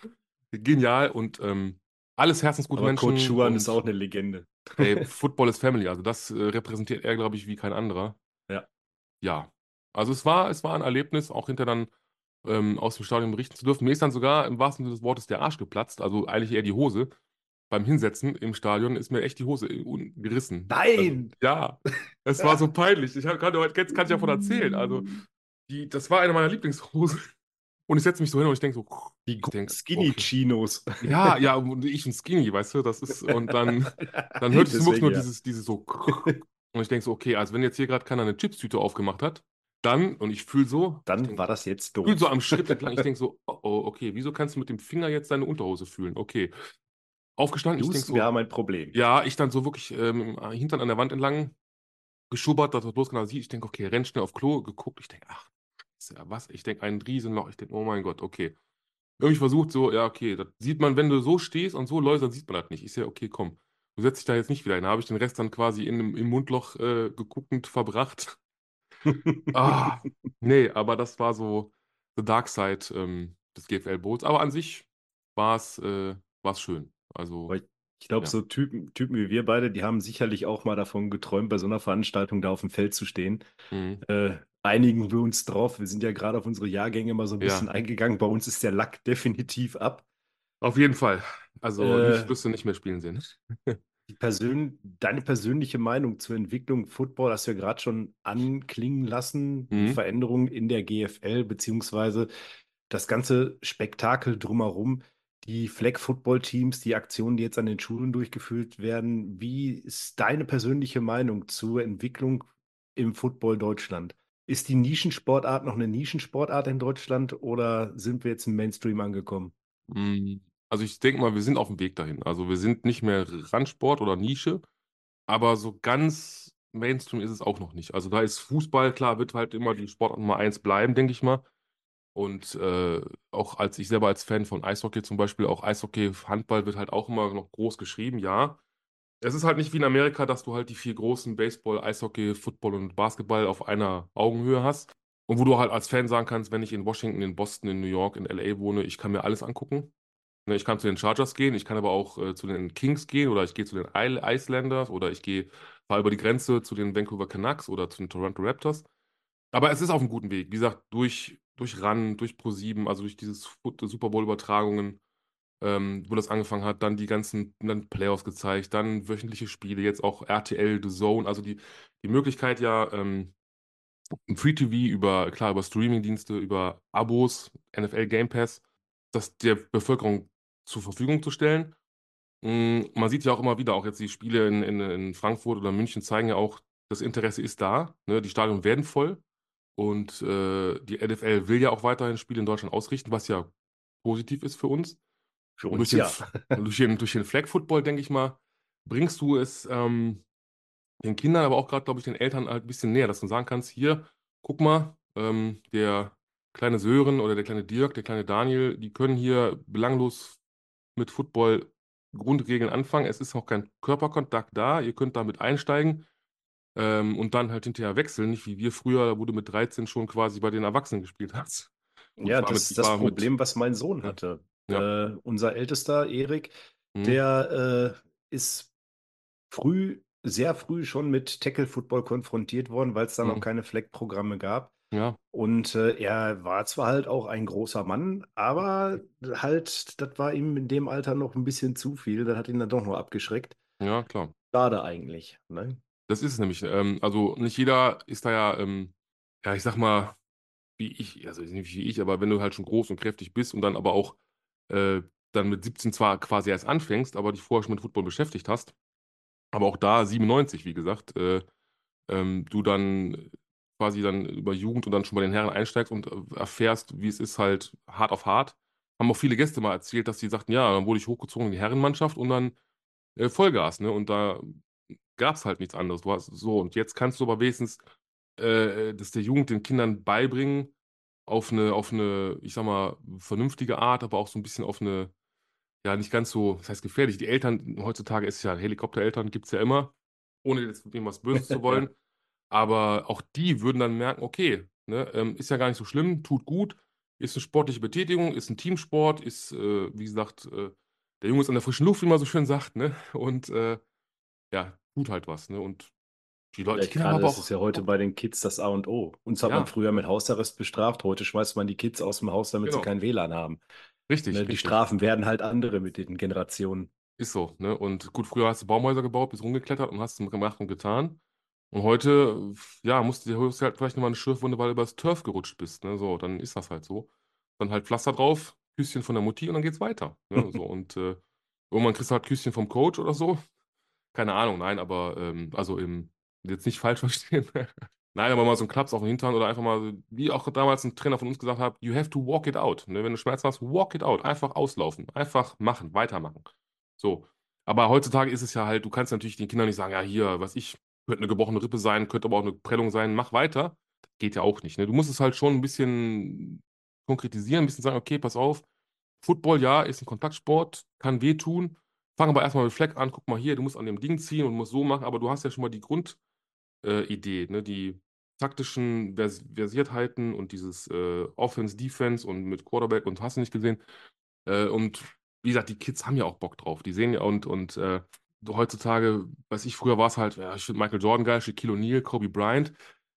genial und ähm, alles herzensgute
Aber
Menschen.
Coach Schuhan ist auch eine Legende.
ey, Football is Family, also das äh, repräsentiert er, glaube ich, wie kein anderer.
Ja.
Ja. Also es war, es war ein Erlebnis, auch hinter dann ähm, aus dem Stadion berichten zu dürfen. Mir ist dann sogar im wahrsten Sinne des Wortes der Arsch geplatzt, also eigentlich eher die Hose. Beim Hinsetzen im Stadion ist mir echt die Hose gerissen.
Nein!
Also, ja, es war so peinlich. Ich hab- kann, jetzt kann ich davon erzählen. Also, die, das war eine meiner Lieblingshosen. Und ich setze mich so hin und ich denke so,
Die
denk,
Skinny
okay.
Chinos.
Ja, ja, und ich ein Skinny, weißt du, das ist, und dann, dann hörte ich nur
ja.
dieses, dieses so, und ich denke so, okay, also wenn jetzt hier gerade keiner eine Chipstüte aufgemacht hat, dann, und ich fühle so, ich
Dann
denk,
war das jetzt doof.
so am Schritt entlang, ich denke so, oh, oh, okay, wieso kannst du mit dem Finger jetzt deine Unterhose fühlen? Okay. Aufgestanden, ich denke so,
wir haben ein Problem.
ja, ich dann so wirklich ähm, Hintern an der Wand entlang geschubbert, dass er bloß genau sieht. Ich denke, okay, renn schnell auf Klo, geguckt. Ich denke, ach, was? Ich denke, ein Riesenloch. Ich denke, oh mein Gott, okay. Irgendwie versucht so, ja, okay, das sieht man, wenn du so stehst und so läufst, dann sieht man das nicht. Ich sehe, okay, komm, du setzt dich da jetzt nicht wieder hin. Da habe ich den Rest dann quasi in, im Mundloch äh, geguckend verbracht. Ah, nee, aber das war so the dark side ähm, des GFL-Boots. Aber an sich war es äh, war's schön. Also,
Aber Ich glaube,
Ja.
so Typen, Typen wie wir beide, die haben sicherlich auch mal davon geträumt, bei so einer Veranstaltung da auf dem Feld zu stehen.
mh,
Äh, einigen wir uns drauf. Wir sind ja gerade auf unsere Jahrgänge mal so ein
Ja.
bisschen eingegangen. Bei uns ist der Lack definitiv ab.
auf jeden Fall. Also,
Äh,
ich müsste nicht mehr spielen sehen.
Persön deine persönliche Meinung zur Entwicklung Football hast du ja gerade schon anklingen lassen. Die
Mhm.
Veränderungen in der GFL, beziehungsweise das ganze Spektakel drumherum, die Flag-Football-Teams, die Aktionen, die jetzt an den Schulen durchgeführt werden. Wie ist deine persönliche Meinung zur Entwicklung im Football Deutschland? Ist die Nischensportart noch eine Nischensportart in Deutschland oder sind wir jetzt im Mainstream angekommen?
Mm, Also ich denke mal, wir sind auf dem Weg dahin. Also wir sind nicht mehr Randsport oder Nische, aber so ganz Mainstream ist es auch noch nicht. Also da ist Fußball, klar, wird halt immer die Sportart Nummer eins bleiben, denke ich mal. Und äh, auch als ich selber als Fan von Eishockey zum Beispiel, auch Eishockey, Handball wird halt auch immer noch groß geschrieben, ja. Es ist halt nicht wie in Amerika, dass du halt die vier großen Baseball, Eishockey, Football und Basketball auf einer Augenhöhe hast. Und wo du halt als Fan sagen kannst, wenn ich in Washington, in Boston, in New York, in LA wohne, ich kann mir alles angucken. Ne, Ich kann zu den Chargers gehen, ich kann aber auch äh, zu den Kings gehen oder ich gehe zu den Isle- Islanders oder ich gehe fahre über die Grenze zu den Vancouver Canucks oder zu den Toronto Raptors. Aber es ist auf einem guten Weg. Wie gesagt, durch, durch RAN, durch Pro7, also durch dieses Foot- Super Bowl-Übertragungen, ähm, wo das angefangen hat, dann die ganzen dann Playoffs gezeigt, dann wöchentliche Spiele, jetzt auch RTL, The Zone, also die, die Möglichkeit ja, ähm, Free TV über, klar, über Streamingdienste, über Abos, NFL Game Pass, das der Bevölkerung zur Verfügung zu stellen. Mm, Man sieht ja auch immer wieder, auch jetzt die Spiele in, in, in Frankfurt oder München zeigen ja auch, das Interesse ist da. Ne? Die Stadien werden voll. Und äh, die NFL will ja auch weiterhin Spiele in Deutschland ausrichten, was ja positiv ist für uns.
Für uns
durch den,
ja.
F- durch den, durch den Flag Football, denke ich mal, bringst du es ähm, den Kindern, aber auch gerade, glaube ich, den Eltern halt ein bisschen näher, dass du sagen kannst, hier, guck mal, ähm, der kleine Sören oder der kleine Dirk, der kleine Daniel, die können hier belanglos mit Football Grundregeln anfangen. Es ist auch kein Körperkontakt da, ihr könnt damit einsteigen ähm, und dann halt hinterher wechseln, nicht wie wir früher, wo du mit 13 schon quasi bei den Erwachsenen gespielt hast. Und
Ja, das ist das
war mit-
Problem, was mein Sohn hatte.
Ja.
Äh, unser ältester Erik,
Mhm.
der äh, ist früh, sehr früh schon mit Tackle Football konfrontiert worden, weil es da noch
Mhm.
keine Fleck-Programme gab.
Ja,
Und äh, er war zwar halt auch ein großer Mann, aber halt, das war ihm in dem Alter noch ein bisschen zu viel. Das hat ihn dann doch noch abgeschreckt.
ja, klar.
Schade eigentlich. Ne?
Das ist es nämlich. Ähm, also nicht jeder ist da ja, ähm, ja, ich sag mal, wie ich, also nicht wie ich, aber wenn du halt schon groß und kräftig bist und dann aber auch äh, dann mit 17 zwar quasi erst anfängst, aber dich vorher schon mit Football beschäftigt hast, aber auch da 97, wie gesagt, äh, ähm, du dann quasi dann über Jugend und dann schon bei den Herren einsteigst und äh, erfährst, wie es ist halt hart auf hart. Haben auch viele Gäste mal erzählt, dass sie sagten, ja, dann wurde ich hochgezogen in die Herrenmannschaft und dann äh, Vollgas, ne? Und da gab es halt nichts anderes. Du hast so, und jetzt kannst du aber wenigstens äh, das der Jugend den Kindern beibringen, auf eine, auf eine, ich sag mal, vernünftige Art, aber auch so ein bisschen auf eine, ja, nicht ganz so, das heißt gefährlich. Die Eltern, heutzutage ist ja Helikoptereltern, gibt es ja immer, ohne jetzt irgendwas Böses zu wollen. Aber auch die würden dann merken, okay, ne, ähm, ist ja gar nicht so schlimm, tut gut, ist eine sportliche Betätigung, ist ein Teamsport, ist, äh, wie gesagt, äh, der Junge ist an der frischen Luft, wie man so schön sagt, ne? Und äh, ja, tut halt was, ne? Und Die Leute, die
Vielleicht
Kinder
gerade, das
auch
ist ja heute bei den Kids das A und O. Uns hat man
Ja,
früher mit Hausarrest bestraft, heute schmeißt man die Kids aus dem Haus, damit sie
genau.
kein WLAN haben.
Richtig,
Ne, die
richtig.
Strafen werden halt andere mit den Generationen.
Ist so, ne? Und gut, früher hast du Baumhäuser gebaut, bist rumgeklettert und hast es gemacht und getan. Und heute, ja, musst du dir halt vielleicht nochmal eine Schürfwunde, weil du übers Turf gerutscht bist, ne? So, dann ist das halt so. Dann halt Pflaster drauf, Küsschen von der Mutti und dann geht's weiter. Ne? So, und äh, irgendwann kriegst du halt Küsschen vom Coach oder so. Keine Ahnung, nein, aber ähm, also im, jetzt nicht falsch verstehen. Nein, aber mal so ein Klaps auf den Hintern oder einfach mal, wie auch damals ein Trainer von uns gesagt hat, you have to walk it out. Ne? Wenn du Schmerzen hast, walk it out. Einfach auslaufen. Einfach machen, weitermachen. So. Aber heutzutage ist es ja halt, du kannst natürlich den Kindern nicht sagen, ja, hier, was ich, könnte eine gebrochene Rippe sein, könnte aber auch eine Prellung sein, mach weiter. Geht ja auch nicht. Ne? Du musst es halt schon ein bisschen konkretisieren, ein bisschen sagen, okay, pass auf, Football, ja, ist ein Kontaktsport, kann wehtun. Fang aber erstmal mit Fleck an, guck mal hier, du musst an dem Ding ziehen und musst so machen, aber du hast ja schon mal die Grundidee, ne? Die taktischen Vers Versiertheiten und dieses äh, Offense, Defense und mit Quarterback und hast du nicht gesehen. Äh, und wie gesagt, die Kids haben ja auch Bock drauf. Die sehen ja und, und äh, heutzutage, weiß ich, früher war es halt, ja, ich finde Michael Jordan geil, Shaquille O'Neal, Kobe Bryant.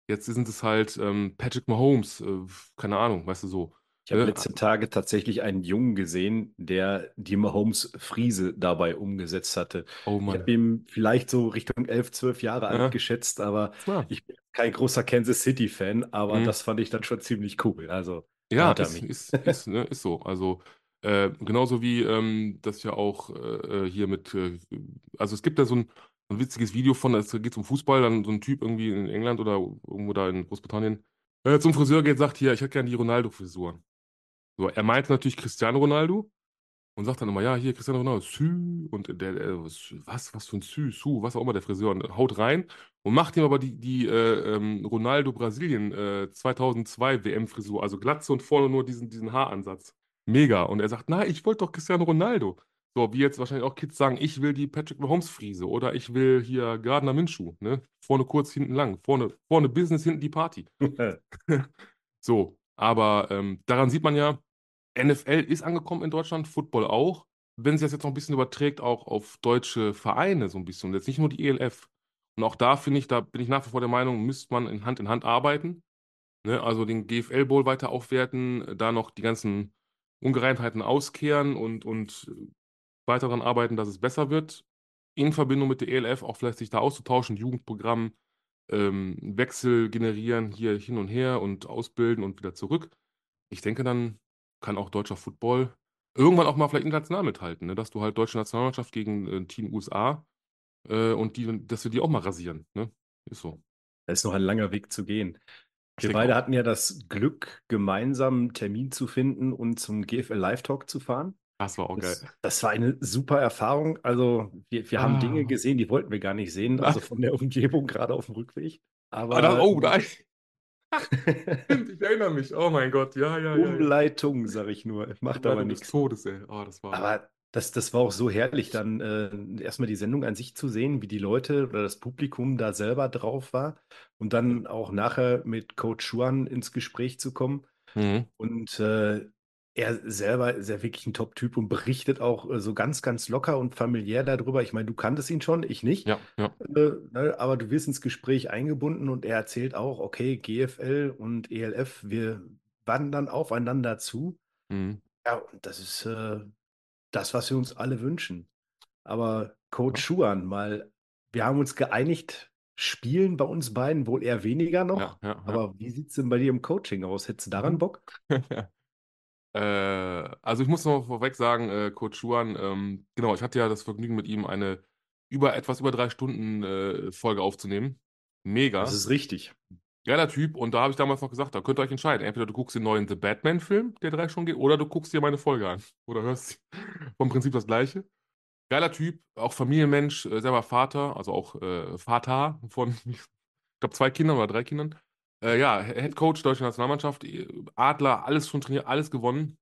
Jetzt sind es halt ähm, Patrick Mahomes, äh, keine Ahnung, weißt du so.
Ich habe
Ne?
letzte Tage tatsächlich einen Jungen gesehen, der die Mahomes-Friese dabei umgesetzt hatte.
Oh
Ich habe ihn vielleicht so Richtung 11, 12 Jahre alt
Ja.
geschätzt, aber
Ja.
ich bin kein großer Kansas City-Fan, aber
Mhm.
das fand ich dann schon ziemlich cool. Also,
Ja, ist, ist, ist, ne, ist so. Also, äh, genauso wie ähm, das ja auch äh, hier mit, äh, also es gibt ja so ein, ein witziges Video von, es geht um Fußball, dann so ein Typ irgendwie in England oder irgendwo da in Großbritannien äh, zum Friseur geht, sagt hier, ich hätte gerne die Ronaldo-Frisur. So, er meint natürlich Cristiano Ronaldo und sagt dann immer, ja, hier Cristiano Ronaldo, Sü, und der, der was, was für ein Sü, Su, was auch immer der Friseur, und haut rein und macht ihm aber die, die äh, ähm, Ronaldo Brasilien äh, 2002 WM-Frisur, also Glatze und vorne nur diesen, diesen Haaransatz. Mega. Und er sagt, nein, ich wollte doch Cristiano Ronaldo. So, wie jetzt wahrscheinlich auch Kids sagen, ich will die Patrick Mahomes-Frise oder ich will hier Gardner Minshew, ne? Vorne kurz, hinten lang. Vorne, vorne Business, hinten die Party. So, aber ähm, daran sieht man ja, NFL ist angekommen in Deutschland, Football auch. Wenn sich das jetzt noch ein bisschen überträgt, auch auf deutsche Vereine so ein bisschen, jetzt nicht nur die ELF. Und auch da finde ich, da bin ich nach wie vor der Meinung, müsste man in Hand in Hand arbeiten. Ne? Also den GFL Bowl weiter aufwerten, da noch die ganzen Ungereimtheiten auskehren und, und weiter daran arbeiten, dass es besser wird. In Verbindung mit der ELF auch vielleicht sich da auszutauschen, Jugendprogramm, ähm, Wechsel generieren, hier hin und her und ausbilden und wieder zurück. Ich denke, dann kann auch deutscher Football irgendwann auch mal vielleicht international mithalten, ne? dass du halt deutsche Nationalmannschaft gegen äh, Team USA äh, und die, dass wir die auch mal rasieren. Ne? Ist so.
Da ist noch ein langer Weg zu gehen. Wir beide hatten ja das Glück, gemeinsam einen Termin zu finden und zum GFL Live Talk zu fahren.
Das war auch geil.
Das, das war eine super Erfahrung. Also, wir, wir haben Dinge
Ah.
gesehen, die wollten wir gar nicht sehen, also von der Umgebung, gerade auf dem Rückweg. Aber
Ah, das, oh, da, ich erinnere mich. Oh mein Gott, ja, ja, ja.
Umleitung, sag ich nur. Macht aber
Umleitung
nichts.
Todes, ey. Oh, das war.
Aber das, das war auch so herrlich, dann äh, erstmal die Sendung an sich zu sehen, wie die Leute oder das Publikum da selber drauf war und dann auch nachher mit Coach Schuan ins Gespräch zu kommen.
Mhm.
Und äh, er selber ist ja wirklich ein Top-Typ und berichtet auch äh, so ganz, ganz locker und familiär darüber. Ich meine, du kanntest ihn schon, ich nicht.
Ja, ja.
Äh, ne, aber du wirst ins Gespräch eingebunden und er erzählt auch, okay, GFL und ELF, wir wandern aufeinander zu.
Mhm.
Ja, und das ist äh, das, was wir uns alle wünschen. Aber Coach. Schuan, mal, wir haben uns geeinigt, spielen bei uns beiden wohl eher weniger noch.
Ja, ja, ja.
Aber wie sieht es denn bei dir im Coaching aus? Hättest du daran
Mhm.
Bock?
Äh, also ich muss noch vorweg sagen, äh, Coach Schuan, ähm, genau, ich hatte ja das Vergnügen mit ihm eine über etwas über drei Stunden äh, Folge aufzunehmen. Mega.
Das ist richtig.
Geiler Typ. Und da habe ich damals noch gesagt, da könnt ihr euch entscheiden. Entweder du guckst den neuen The Batman-Film, der drei Stunden geht, oder du guckst dir meine Folge an. Oder hörst vom Prinzip das Gleiche. Geiler Typ, auch Familienmensch, äh, selber Vater, also auch äh, Vater von, ich glaube, zwei Kindern oder drei Kindern. Äh, ja, Head Coach deutsche Nationalmannschaft, äh, Adler, alles schon trainiert, alles gewonnen.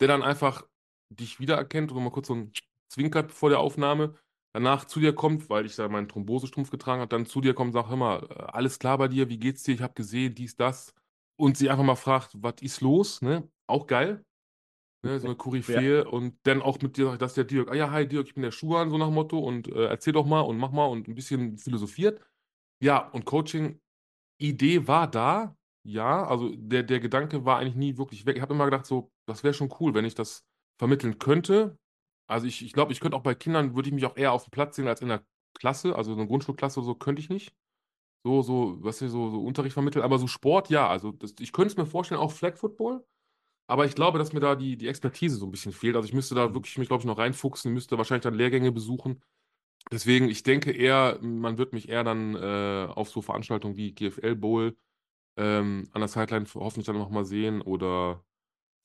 Der dann einfach dich wiedererkennt und mal kurz so ein Zwinkert vor der Aufnahme, danach zu dir kommt, weil ich da meinen Thrombosestrumpf getragen habe, dann zu dir kommt und sagt, hör mal, äh, alles klar bei dir, wie geht's dir? Ich habe gesehen, dies, das. Und sie einfach mal fragt, was ist los? Ne? Auch geil. Ne? So eine Koryphäe. Und dann auch mit dir sagt, das ist der Dirk. Ah ja, hi Dirk, ich bin der Schuhan, so nach Motto. Und äh, erzähl doch mal und mach mal und ein bisschen philosophiert. Ja, und Coaching-Idee war da, ja, also der, der Gedanke war eigentlich nie wirklich weg. Ich habe immer gedacht, so, das wäre schon cool, wenn ich das vermitteln könnte. Also ich, ich glaube, ich könnte auch bei Kindern, würde ich mich auch eher auf dem Platz sehen als in der Klasse, also in der Grundschulklasse oder so, könnte ich nicht. So, so, was hier so, so Unterricht vermitteln, aber so Sport, ja, also das, ich könnte es mir vorstellen, auch Flag Football, aber ich glaube, dass mir da die, die Expertise so ein bisschen fehlt. Also ich müsste da wirklich mich, glaube ich, noch reinfuchsen, müsste wahrscheinlich dann Lehrgänge besuchen. Deswegen, ich denke eher, man wird mich eher dann äh, auf so Veranstaltungen wie GFL Bowl ähm, an der Sideline hoffentlich dann nochmal sehen oder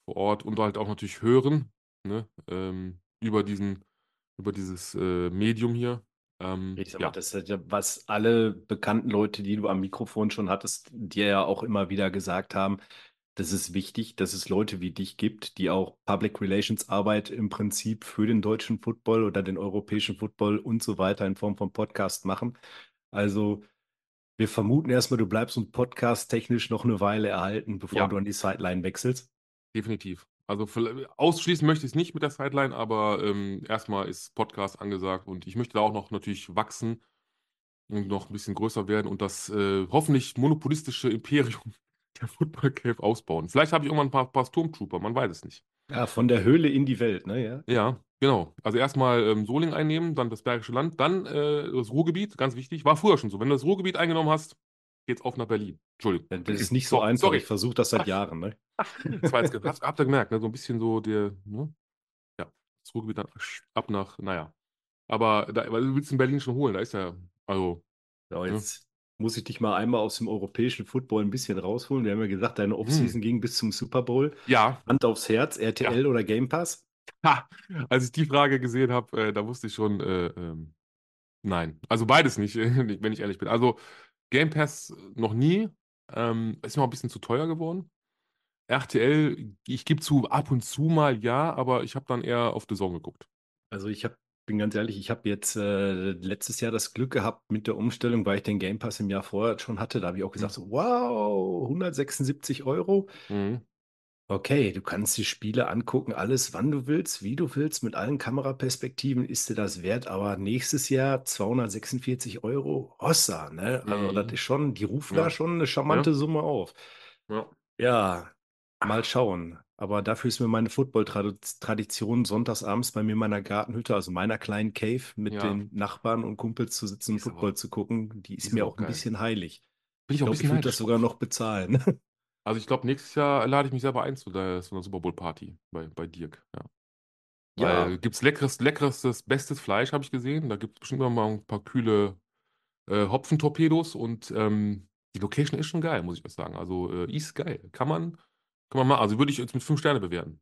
vor Ort und halt auch natürlich hören, ne, ähm, über diesen, über dieses äh, Medium hier. Ähm,
Ich sag mal,
ja,
das ist ja, was alle bekannten Leute, die du am Mikrofon schon hattest, dir ja auch immer wieder gesagt haben, das ist wichtig, dass es Leute wie dich gibt, die auch Public Relations Arbeit im Prinzip für den deutschen Football oder den europäischen Football und so weiter in Form von Podcast machen. Also wir vermuten erstmal, du bleibst uns podcast-technisch noch eine Weile erhalten, bevor
Ja.
du an die Sideline wechselst.
definitiv. Also ausschließen möchte ich es nicht mit der Sideline, aber ähm, erstmal ist Podcast angesagt und ich möchte da auch noch natürlich wachsen und noch ein bisschen größer werden und das äh, hoffentlich monopolistische Imperium der Football Cave ausbauen. Vielleicht habe ich irgendwann ein paar, paar Stormtrooper, man weiß es nicht.
Ja, von der Höhle in die Welt, ne? Ja.
Ja, genau. Also erstmal ähm, Solingen einnehmen, dann das Bergische Land, dann äh, das Ruhrgebiet, ganz wichtig. War früher schon so. Wenn du das Ruhrgebiet eingenommen hast, geht's auf nach Berlin. Entschuldigung.
Das ist nicht so
So-
einfach.
sorry.
Ich versuche das seit Jahren, ne?
Das war jetzt, habt, habt ihr gemerkt, ne? So ein bisschen so der, ne? Ja, das Ruhrgebiet dann ab nach, naja. Aber da, weil du willst in Berlin schon holen, da ist ja, also,
So,
Ja.
jetzt muss ich dich mal einmal aus dem europäischen Football ein bisschen rausholen. Wir haben ja gesagt, deine Offseason ging bis zum Super Bowl.
ja,
Hand aufs Herz, RTL oder Game Pass?
Ha, als ich die Frage gesehen habe, äh, da wusste ich schon, äh, ähm, nein. Also beides nicht, wenn ich ehrlich bin. Also Game Pass noch nie. Ähm, ist mir auch ein bisschen zu teuer geworden. RTL, ich gebe zu, ab und zu mal ja, aber ich habe dann eher auf The Zone geguckt.
Also ich hab, bin ganz ehrlich, ich habe jetzt äh, letztes Jahr das Glück gehabt mit der Umstellung, weil ich den Game Pass im Jahr vorher schon hatte. Da habe ich auch gesagt, so, wow, 176 Euro.
Mhm.
Okay, du kannst die Spiele angucken, alles, wann du willst, wie du willst, mit allen Kameraperspektiven ist dir das wert, aber nächstes Jahr 246 Euro, Hossa, ne? Also
Mhm.
das ist schon, die rufen
Ja.
da schon eine charmante Summe auf.
Ja.
Ja, mal schauen. Aber dafür ist mir meine Football-Tradition sonntagsabends bei mir in meiner Gartenhütte, also meiner kleinen Cave, mit
Ja.
den Nachbarn und Kumpels zu sitzen und
Ist aber-
Football zu gucken, die ist
ist
mir
aber
auch ein
geil.
bisschen heilig.
Bin ich
Ich
auch ein
glaube, ich würde
neidisch
das sogar
drauf.
noch bezahlen.
Also ich glaube, nächstes Jahr lade ich mich selber ein zu der, zu einer Super Bowl Party bei, bei Dirk. Ja.
Ja.
Weil gibt's leckeres, leckeres, bestes Fleisch, habe ich gesehen. Da gibt es bestimmt immer mal ein paar kühle äh, Hopfentorpedos und ähm, die Location ist schon geil, muss ich was sagen. Also äh, ist geil. Kann man, kann man mal, also würde ich jetzt mit fünf Sterne bewerten.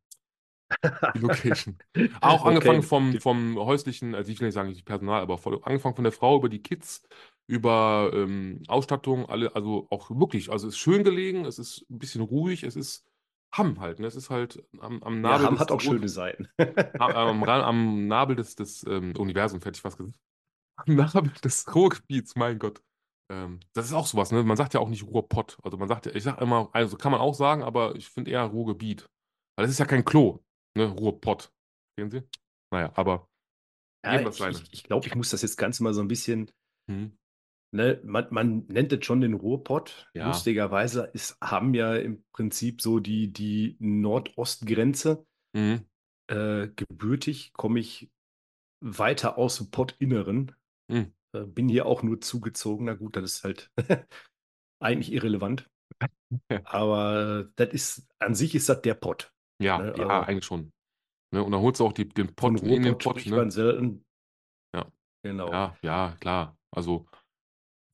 Die Location. Auch
Okay.
angefangen vom, vom häuslichen, also ich will nicht sagen, nicht Personal, aber voll, angefangen von der Frau über die Kids, über ähm, Ausstattung, alle, also auch wirklich, also es ist schön gelegen, es ist ein bisschen ruhig, es ist Hamm halt, ne? Es ist halt am, am
Ja,
Nabel
Hamm
des,
hat auch schöne Seiten.
am, am, am Nabel des, des ähm, Universums, hätte ich fast gesagt. Am Nabel des Ruhrgebiets, mein Gott. Ähm, das ist auch sowas, ne? Man sagt ja auch nicht Ruhrpott. Also man sagt ja, ich sag immer, also kann man auch sagen, aber ich finde eher Ruhrgebiet. Weil das ist ja kein Klo, ne? Ruhrpott. Sehen Sie? Naja, aber
Ja, ich ich, ich glaube, ich muss das jetzt Ganze mal so ein bisschen,
Hm.
Ne, man, man nennt es schon den Ruhrpott.
Ja.
Lustigerweise ist Hamm ja im Prinzip so die, die Nordostgrenze.
Mhm.
Äh, gebürtig komme ich weiter aus dem Pottinneren.
Mhm.
Äh, bin hier auch nur zugezogen. Na gut, das ist halt eigentlich irrelevant. Aber das ist, an sich ist das der Pott.
Ja,
Ne,
ja, eigentlich schon. Ne? Und dann holst du auch die, den Pott in den Pott, ne?
selten.
Ja.
Genau.
Ja, ja, klar. Also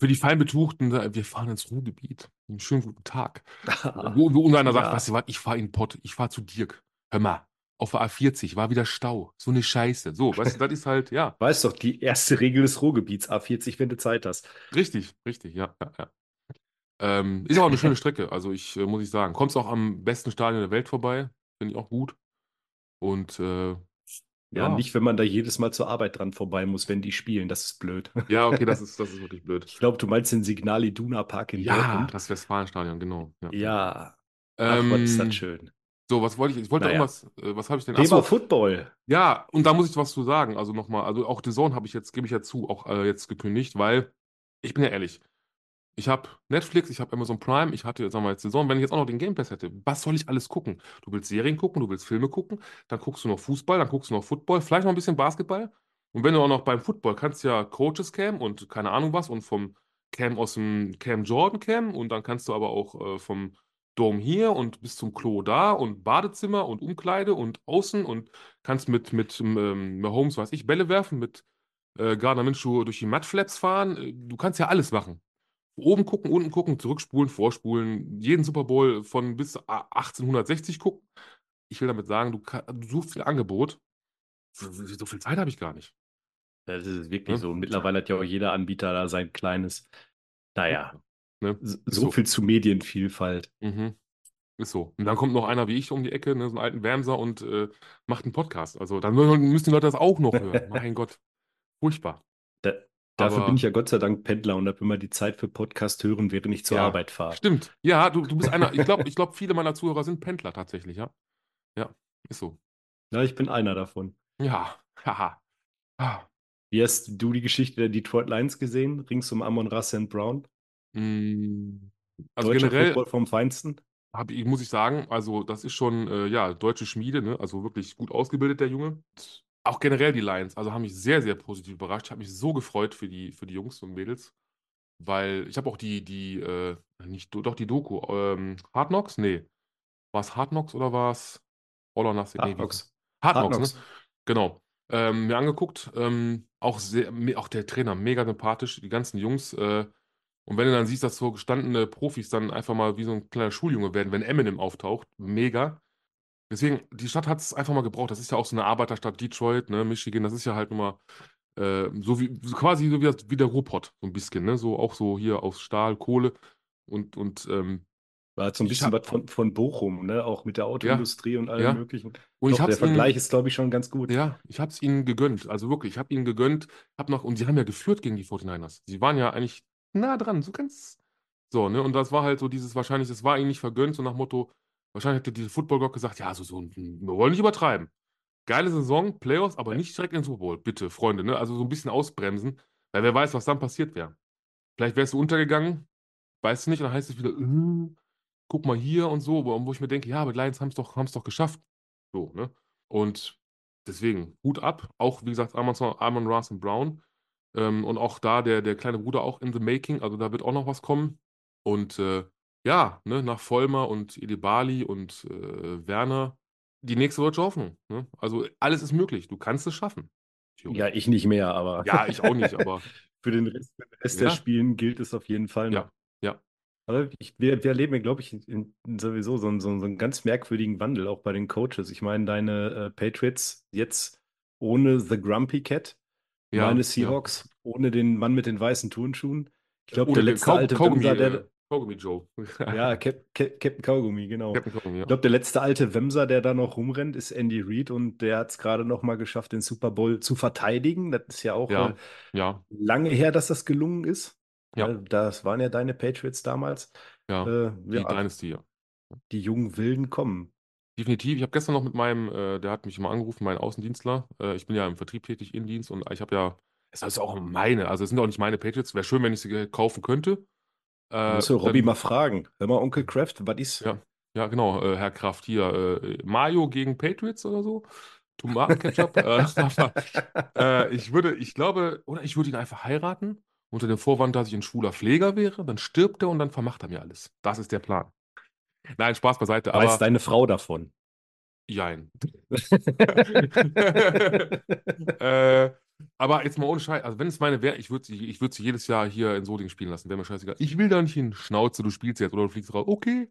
für die Feinbetuchten, da- wir fahren ins Ruhrgebiet. Einen schönen guten Tag. Wo, wo einer sagt,
Ja.
weißt du was, ich fahre in Pott, ich fahre zu Dirk. Hör mal, auf der A40 war wieder Stau. So eine Scheiße. So, weißt du, das ist halt, ja,
Weißt doch, die erste Regel des Ruhrgebiets, A40, wenn du Zeit hast.
richtig, richtig, ja, ja, ja. Ähm, ist aber eine schöne Strecke, also ich, äh, muss ich sagen. Kommst auch am besten Stadion der Welt vorbei, finde ich auch gut. Und äh,
Ja,
Ja.
nicht, wenn man da jedes Mal zur Arbeit dran vorbei muss, wenn die spielen. Das ist blöd.
ja, okay, das ist, das ist wirklich blöd.
Ich glaube, du meinst den Signal Iduna Park in
Ja,
Dortmund.
das Westfalenstadion, genau. Ja.
Ja, ach, was ist
Ähm,
das schön.
so, was wollte ich? Ich wollte
Naja.
irgendwas, äh, was habe ich denn?
Thema
Achso,
Football.
Ja, und da muss ich was zu sagen. Also nochmal, also auch The Zone habe ich jetzt, gebe ich ja zu, auch äh, jetzt gekündigt, weil ich bin ja ehrlich, Ich habe Netflix, ich habe Amazon Prime, ich hatte, sagen wir jetzt Saison, wenn ich jetzt auch noch den Game Pass hätte, was soll ich alles gucken? Du willst Serien gucken, du willst Filme gucken, dann guckst du noch Fußball, dann guckst du noch Football, vielleicht noch ein bisschen Basketball. Und wenn du auch noch beim Football kannst ja Coaches Cam und keine Ahnung was und vom Cam aus dem Cam Jordan Cam und dann kannst du aber auch äh, vom Dome hier und bis zum Klo da und Badezimmer und Umkleide und Außen und kannst mit, mit ähm, Mahomes, weiß ich, Bälle werfen, mit äh, Gardner Minshew durch die Mudflaps fahren. Äh, Du kannst ja alles machen. Oben gucken, unten gucken, zurückspulen, vorspulen, jeden Super Bowl von bis 1860 gucken. Ich will damit sagen, du, du suchst viel Angebot. So viel Zeit habe ich gar nicht.
Das ist wirklich
Ne?
so. Mittlerweile hat ja auch jeder Anbieter da sein kleines, naja,
Ne?
so so. viel zu Medienvielfalt.
Mhm. Ist so. Und dann kommt noch einer wie ich um die Ecke, ne, so einen alten Wärmser und äh, macht einen Podcast. Also dann müssen die Leute das auch noch hören. Mein Gott. Furchtbar.
Da, dafür
Aber-
bin ich ja Gott sei Dank Pendler und habe immer die Zeit für Podcast hören, während ich zur
Ja,
Arbeit fahre.
Stimmt. Ja, du, du bist einer, ich glaube, ich glaub, viele meiner Zuhörer sind Pendler tatsächlich, ja. Ja, ist so.
Ja, ich bin einer davon.
Ja, haha. Ah.
Wie hast du die Geschichte der Detroit Lions gesehen? Rings um Amon Ra St. Brown?
Mm, Also
Deutscher
generell
Football vom Feinsten?
hab ich, muss ich sagen, also das ist schon, äh, ja, deutsche Schmiede, ne? Also wirklich gut ausgebildet, der Junge. Auch generell die Lions, also haben mich sehr, sehr positiv überrascht. Ich habe mich so gefreut für die, für die Jungs und Mädels, weil ich habe auch die, die, äh, nicht, doch die Doku, ähm, Hard Knocks? Nee. War es Hard Knocks oder war es All or Nothing? Nee,
Hard Knocks.
Hard
Hard
Knocks,
Knocks.
ne? Genau. Ähm, mir angeguckt, ähm, auch sehr, auch der Trainer, mega sympathisch, die ganzen Jungs. Äh, und wenn du dann siehst, dass so gestandene Profis dann einfach mal wie so ein kleiner Schuljunge werden, wenn Eminem auftaucht, mega. Deswegen, die Stadt hat es einfach mal gebraucht. Das ist ja auch so eine Arbeiterstadt, Detroit, ne, Michigan, das ist ja halt nun mal äh, so wie, so quasi so wie, das, wie der Ruhrpott, so ein bisschen, ne? So auch so hier aus Stahl, Kohle und, und ähm,
War halt so ein bisschen
hab-
was von, von Bochum, ne? Auch mit der Autoindustrie und allem
ja.
möglichen.
und
Doch,
ich
der
hab's ihnen,
Vergleich ist, glaube ich, schon ganz gut.
Ja, ich habe es ihnen gegönnt. Also wirklich, ich habe ihnen gegönnt. Hab noch, und sie haben ja geführt gegen die 49ers. Sie waren ja eigentlich nah dran, so ganz. So, ne? Und das war halt so dieses, wahrscheinlich, das war ihnen nicht vergönnt, so nach Motto, wahrscheinlich hat diese Football God gesagt, ja, so, so, wir wollen nicht übertreiben. Geile Saison, Playoffs, aber nicht direkt in den Super Bowl, bitte, Freunde, ne? Also so ein bisschen ausbremsen, weil wer weiß, was dann passiert wäre. Vielleicht wärst du untergegangen, weißt du nicht, und dann heißt es wieder, äh, guck mal hier und so, wo ich mir denke, ja, aber die Lions haben es doch, haben's doch geschafft. So, ne? Und deswegen, Hut ab. Auch, wie gesagt, Amon, Amon Ra und Brown. Ähm, und auch da der, der kleine Bruder auch in the making. Also da wird auch noch was kommen. Und äh, ja, ne, nach Vollmer und Edebali und äh, Werner, die nächste deutsche Hoffnung. Ne? Also alles ist möglich. Du kannst es schaffen.
Ja, ich nicht mehr, aber
Ja, ich auch nicht, aber
für den Rest, für den Rest der
Ja.
Spielen gilt es auf jeden Fall noch.
Ja, ja.
Aber ich, wir, wir erleben, glaube ich, in, in sowieso so einen, so, so einen ganz merkwürdigen Wandel, auch bei den Coaches. Ich meine, deine äh, Patriots jetzt ohne The Grumpy Cat,
Ja,
meine
ja.
Seahawks ohne den Mann mit den weißen Turnschuhen. Ich glaube, der letzte
Kau-
alte
Kaugummi,
Wemser,
äh,
der,
Kaugummi Joe.
ja, Cap, Cap, Captain Kaugummi, genau.
Captain Kaugummi, ja.
Ich glaube, der letzte alte Wemser, der da noch rumrennt, ist Andy Reid und der hat es gerade noch mal geschafft, den Super Bowl zu verteidigen. Das ist ja auch
Ja,
äh,
ja,
lange her, dass das gelungen ist.
Ja.
Weil Das waren ja deine Patriots damals.
ja.
Äh,
Die
ja,
Dynasty, ja.
die jungen Wilden kommen.
Definitiv. Ich habe gestern noch mit meinem, äh, der hat mich mal angerufen, mein Außendienstler. Äh, ich bin ja im Vertrieb tätig, Innendienst und ich habe ja, es ist auch meine, also es sind auch nicht meine Patriots. Wäre schön, wenn ich sie ge- kaufen könnte. Äh,
Musst du Robby mal fragen. Hör mal, Onkel Kraft, was ist?
Ja, ja, genau, äh, Herr Kraft hier. Äh, Mayo gegen Patriots oder so. Tomatenketchup. äh, aber, äh, ich würde, ich glaube, oder ich würde ihn einfach heiraten, unter dem Vorwand, dass ich ein schwuler Pfleger wäre. Dann stirbt er und dann vermacht er mir alles. Das ist der Plan. Nein, Spaß beiseite, aber
Weiß deine Frau davon?
jein. äh, aber jetzt mal ohne Scheiß, also wenn es meine wäre, ich würde sie, ich würd sie jedes Jahr hier in Solingen spielen lassen, wäre mir scheißegal. Ich will da nicht hin, Schnauze, du spielst jetzt oder du fliegst raus. Okay.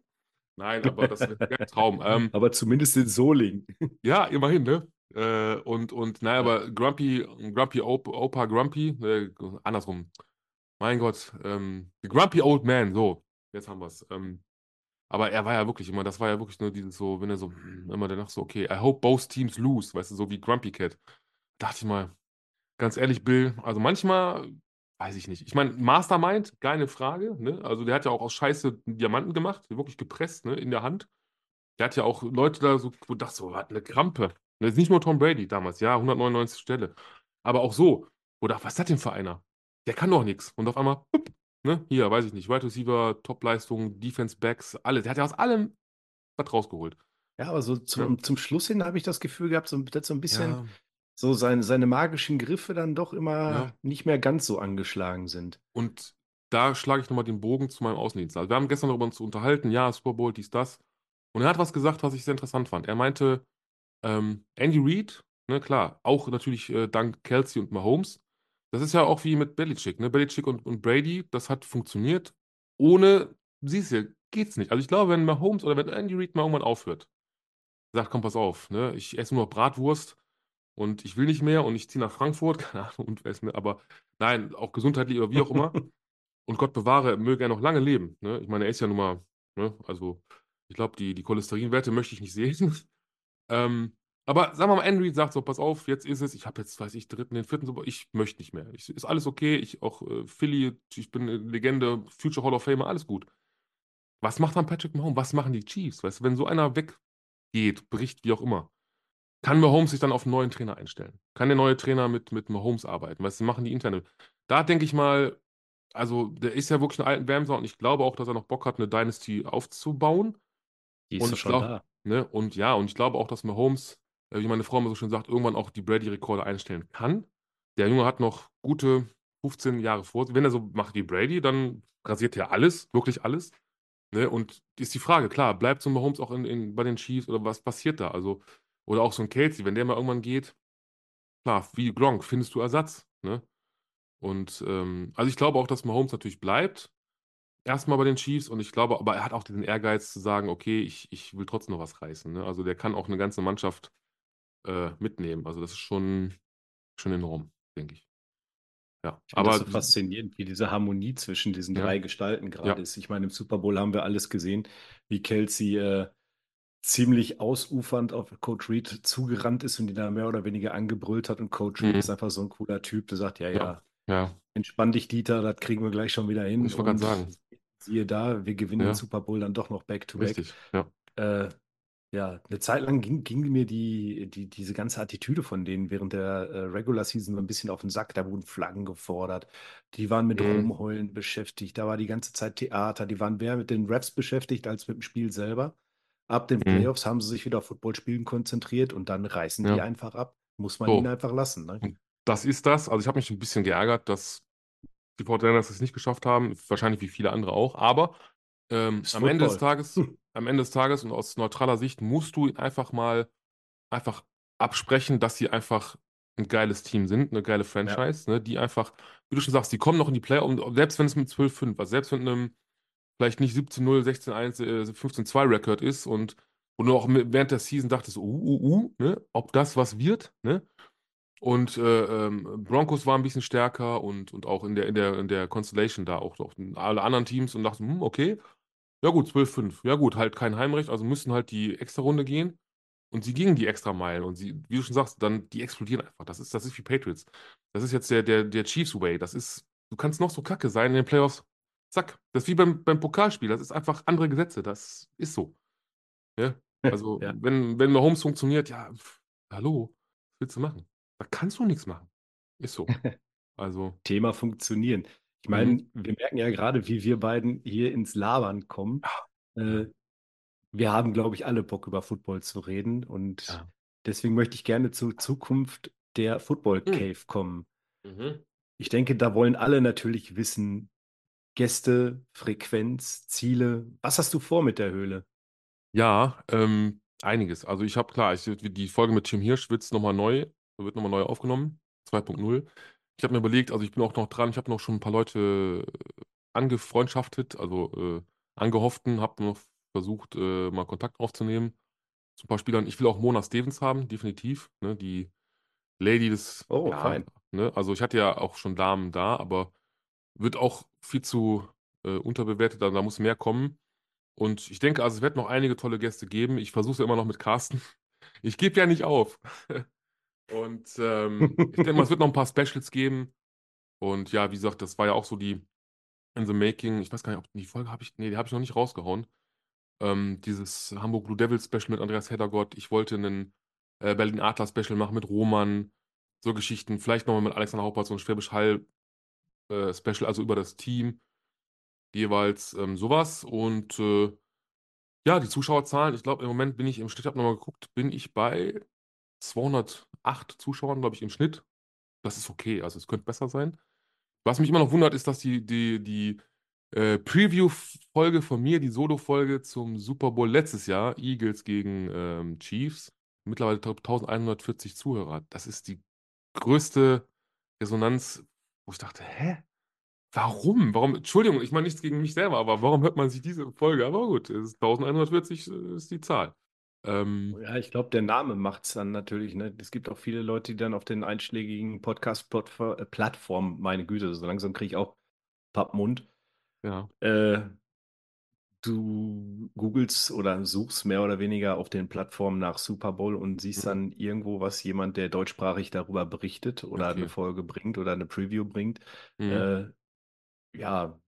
Nein, aber das wäre ein Traum. Ähm,
Aber zumindest in Solingen.
ja, immerhin, ne? Äh, und, und, naja, aber Grumpy, Grumpy Op Opa Grumpy, äh, andersrum. Mein Gott, ähm, the Grumpy Old Man, so, jetzt haben wir es. Ähm, aber er war ja wirklich immer, das war ja wirklich nur dieses so, wenn er so, immer danach so, okay, I hope both teams lose, weißt du, so wie Grumpy Cat. Dachte ich mal, ganz ehrlich, Bill, also manchmal, weiß ich nicht. Ich meine, Mastermind, keine Frage, ne? Also der hat ja auch aus Scheiße Diamanten gemacht, wirklich gepresst, ne, in der Hand. Der hat ja auch Leute da so, wo dachte so, was eine Krampe. Das ist nicht nur Tom Brady damals, ja, 199 Stelle. Aber auch so, wo dachte, was ist das denn für einer? Der kann doch nichts. Und auf einmal, hup, ne, hier, weiß ich nicht, Wide Receiver, Top-Leistung, Defense Backs, alles. Der hat ja aus allem was rausgeholt.
Ja, aber so
Ja.
zum, zum Schluss hin habe ich das Gefühl gehabt, so, dass so ein bisschen
Ja,
so seine, seine magischen Griffe dann doch immer
Ja.
nicht mehr ganz so angeschlagen sind.
und da schlage ich nochmal den Bogen zu meinem Außendienst. Also wir haben gestern darüber uns unterhalten, ja, Super Bowl, dies, das. Und er hat was gesagt, was ich sehr interessant fand. Er meinte, ähm, Andy Reid, ne, klar, auch natürlich äh, dank Kelsey und Mahomes. Das ist ja auch wie mit Belichick, ne? Belichick und, und Brady, das hat funktioniert. Ohne, siehst du, geht's nicht. Also ich glaube, wenn Mahomes oder wenn Andy Reid mal irgendwann aufhört, sagt, komm, pass auf, ne? Ich esse nur noch Bratwurst und ich will nicht mehr und ich ziehe nach Frankfurt, keine Ahnung, und wer ist mir, aber nein, auch gesundheitlich oder wie auch immer. Und Gott bewahre, möge er noch lange leben. Ne? Ich meine, er ist ja nun mal, ne? also ich glaube, die, die Cholesterinwerte möchte ich nicht sehen. ähm, aber sagen wir mal, Andy Reid sagt so, pass auf, jetzt ist es, ich habe jetzt, weiß ich, dritten, den vierten, ich möchte nicht mehr. Ich, ist alles okay, ich auch äh, Philly, ich bin eine Legende, Future Hall of Famer, alles gut. Was macht dann Patrick Mahomes? Was machen die Chiefs? Weißt du, wenn so einer weggeht, bricht, wie auch immer, kann Mahomes sich dann auf einen neuen Trainer einstellen? Kann der neue Trainer mit, mit Mahomes arbeiten? Weißt du, machen die interne. Da denke ich mal, also der ist ja wirklich ein alten Wärmser und ich glaube auch, dass er noch Bock hat, eine Dynasty aufzubauen.
Die ist
Und
schon
glaub-
da.
Ne? Und ja, und ich glaube auch, dass Mahomes, äh, wie meine Frau immer so schön sagt, irgendwann auch die Brady-Rekorde einstellen kann. Der Junge hat noch gute 15 Jahre vor. Wenn er so macht wie Brady, dann rasiert er alles, wirklich alles. Ne? Und ist die Frage, klar, bleibt so Mahomes auch in, in, bei den Chiefs oder was passiert da? Also, oder auch so ein Kelsey, wenn der mal irgendwann geht, klar, wie Gronk, findest du Ersatz. Ne? Und ähm, also ich glaube auch, dass Mahomes natürlich bleibt. Erstmal bei den Chiefs und ich glaube, aber er hat auch diesen Ehrgeiz zu sagen, okay, ich, ich will trotzdem noch was reißen. Ne? Also der kann auch eine ganze Mannschaft äh, mitnehmen. Also das ist schon, schon enorm, denke ich. Ja,
Ich
aber
das so faszinierend, wie diese Harmonie zwischen diesen
Ja.
drei Gestalten gerade
Ja.
ist. Ich meine, im Super Bowl haben wir alles gesehen, wie Kelsey äh, ziemlich ausufernd auf Coach Reed zugerannt ist und ihn da mehr oder weniger angebrüllt hat. Und Coach Reed
Mhm.
ist einfach so ein cooler Typ, der sagt, ja,
Ja.
ja,
ja,
entspann dich, Dieter, das kriegen wir gleich schon wieder hin.
Ich wollte gerade sagen.
Siehe da, wir gewinnen
Ja.
den Super Bowl dann doch noch back-to-back.
richtig. Ja.
Äh, ja, eine Zeit lang ging, ging mir die, die, diese ganze Attitüde von denen während der äh, Regular Season so ein bisschen auf den Sack. Da wurden Flaggen gefordert. Die waren mit
Mhm.
Rumheulen beschäftigt. Da war die ganze Zeit Theater. Die waren mehr mit den Raps beschäftigt als mit dem Spiel selber. Ab den
Mhm.
Playoffs haben sie sich wieder auf Footballspielen konzentriert und dann reißen die
Ja.
einfach ab. Muss man
So.
ihnen einfach lassen. Ne?
Das ist das. Also ich habe mich ein bisschen geärgert, dass die Fortinanders es nicht geschafft haben. Wahrscheinlich wie viele andere auch. Aber ähm, am Ende des. Tages,
Hm.
am Ende des Tages und aus neutraler Sicht musst du einfach mal einfach absprechen, dass sie einfach ein geiles Team sind, eine geile Franchise, ne, die einfach, wie du schon sagst, die kommen noch in die Playoffs, selbst wenn es mit 12-5, also selbst mit einem vielleicht nicht 17-0, 16-1, äh, 15-2-Record ist und du auch während der Season dachtest, uh, uh, uh, ne, ob das was wird, ne? Und äh, ähm, Broncos waren ein bisschen stärker und, und auch in der, in der, in der Constellation da auch noch alle anderen Teams und dachten, hm, okay, ja gut, 12-5. Ja gut, halt kein Heimrecht, also müssen halt die extra Runde gehen. Und sie gingen die extra Meilen und sie, wie du schon sagst, dann, die explodieren einfach. Das ist, das ist wie Patriots. Das ist jetzt der, der, der Chiefs Way. Das ist, du kannst noch so kacke sein in den Playoffs. Zack. Das ist wie beim, beim Pokalspiel. Das ist einfach andere Gesetze. Das ist so. Ja? Also,
Ja.
wenn, wenn Mahomes funktioniert, ja, pff, hallo, was willst du machen? Da kannst du nichts machen. Ist so. Also,
Thema funktionieren. Ich
Mhm.
meine, wir merken ja gerade, wie wir beiden hier ins Labern kommen. Äh, wir haben, glaube ich, alle Bock über Football zu reden und
Ja.
deswegen möchte ich gerne zur Zukunft der Football
Mhm.
Cave kommen.
mhm.
Ich denke, da wollen alle natürlich wissen, Gäste, Frequenz, Ziele. Was hast du vor mit der Höhle?
Ja, ähm, einiges. Also ich habe klar, ich, die Folge mit Tim Hirsch wird nochmal neu, wird nochmal neu aufgenommen, 2.0. Ich habe mir überlegt, also ich bin auch noch dran, ich habe noch schon ein paar Leute äh, angefreundschaftet, also äh, angehofften, habe noch versucht, äh, mal Kontakt aufzunehmen zu ein paar Spielern. Ich will auch Mona Stevens haben, definitiv, ne, die Lady des,
Oh,
ja,
fein.
ne, also ich hatte ja auch schon Damen da, aber wird auch viel zu äh, unterbewertet, da muss mehr kommen. Und ich denke, also es wird noch einige tolle Gäste geben. Ich versuche es ja immer noch mit Carsten. Ich gebe ja nicht auf. Und ähm, ich denke mal, es wird noch ein paar Specials geben. Und ja, wie gesagt, das war ja auch so die in the making. Ich weiß gar nicht, ob die Folge habe ich, nee, die habe ich noch nicht rausgehauen. Ähm, dieses Hamburg Blue Devils Special mit Andreas Heddergott. Ich wollte einen äh, Berlin Adler Special machen mit Roman. So Geschichten. Vielleicht nochmal mit Alexander so ein Schwäbisch Hall äh, Special, also über das Team. jeweils ähm, sowas. Und äh, ja, die Zuschauerzahlen, ich glaube, im Moment bin ich im Schnitt, ich habe nochmal geguckt, bin ich bei 208 Zuschauern, glaube ich, im Schnitt. Das ist okay, also es könnte besser sein. Was mich immer noch wundert, ist, dass die, die, die äh, Preview-Folge von mir, die Solo-Folge zum Super Bowl letztes Jahr, Eagles gegen ähm, Chiefs, mittlerweile 1140 Zuhörer. Das ist die größte Resonanz, wo ich dachte, hä? Warum? Warum? Entschuldigung, ich meine nichts gegen mich selber, aber warum hört man sich diese Folge? Aber gut, es ist 1140 äh, ist die Zahl. Ähm,
Ja, ich glaube, der Name macht es dann natürlich. Ne? Es gibt auch viele Leute, die dann auf den einschlägigen Podcast-Plattformen, meine Güte, so langsam kriege ich auch Pappmund.
ja,
Äh, du googelst oder suchst mehr oder weniger auf den Plattformen nach Super Bowl und siehst
Mhm.
dann irgendwo was, jemand, der deutschsprachig darüber berichtet oder
Okay.
eine Folge bringt oder eine Preview bringt.
mhm.
Äh, ja,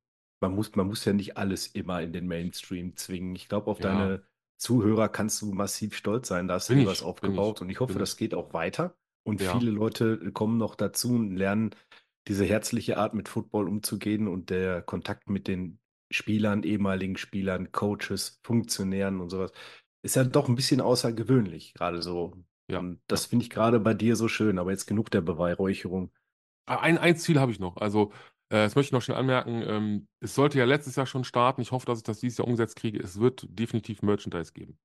man muss, man muss ja nicht alles immer in den Mainstream zwingen. Ich glaube, auf
Ja.
deine Zuhörer kannst du massiv stolz sein. Da hast du was aufgebaut
ich,
und ich hoffe, das geht auch weiter. Und
Ja.
viele Leute kommen noch dazu und lernen diese herzliche Art mit Football umzugehen und der Kontakt mit den Spielern, ehemaligen Spielern, Coaches, Funktionären und sowas ist ja doch ein bisschen außergewöhnlich, gerade so.
Ja,
Und das finde ich gerade bei dir so schön, aber jetzt genug der Beweihräucherung.
Ah, Ein, ein Ziel habe ich noch. Also, äh, das möchte ich noch schnell anmerken. Ähm, es sollte ja letztes Jahr schon starten. Ich hoffe, dass ich das dieses Jahr umgesetzt kriege. Es wird definitiv Merchandise geben.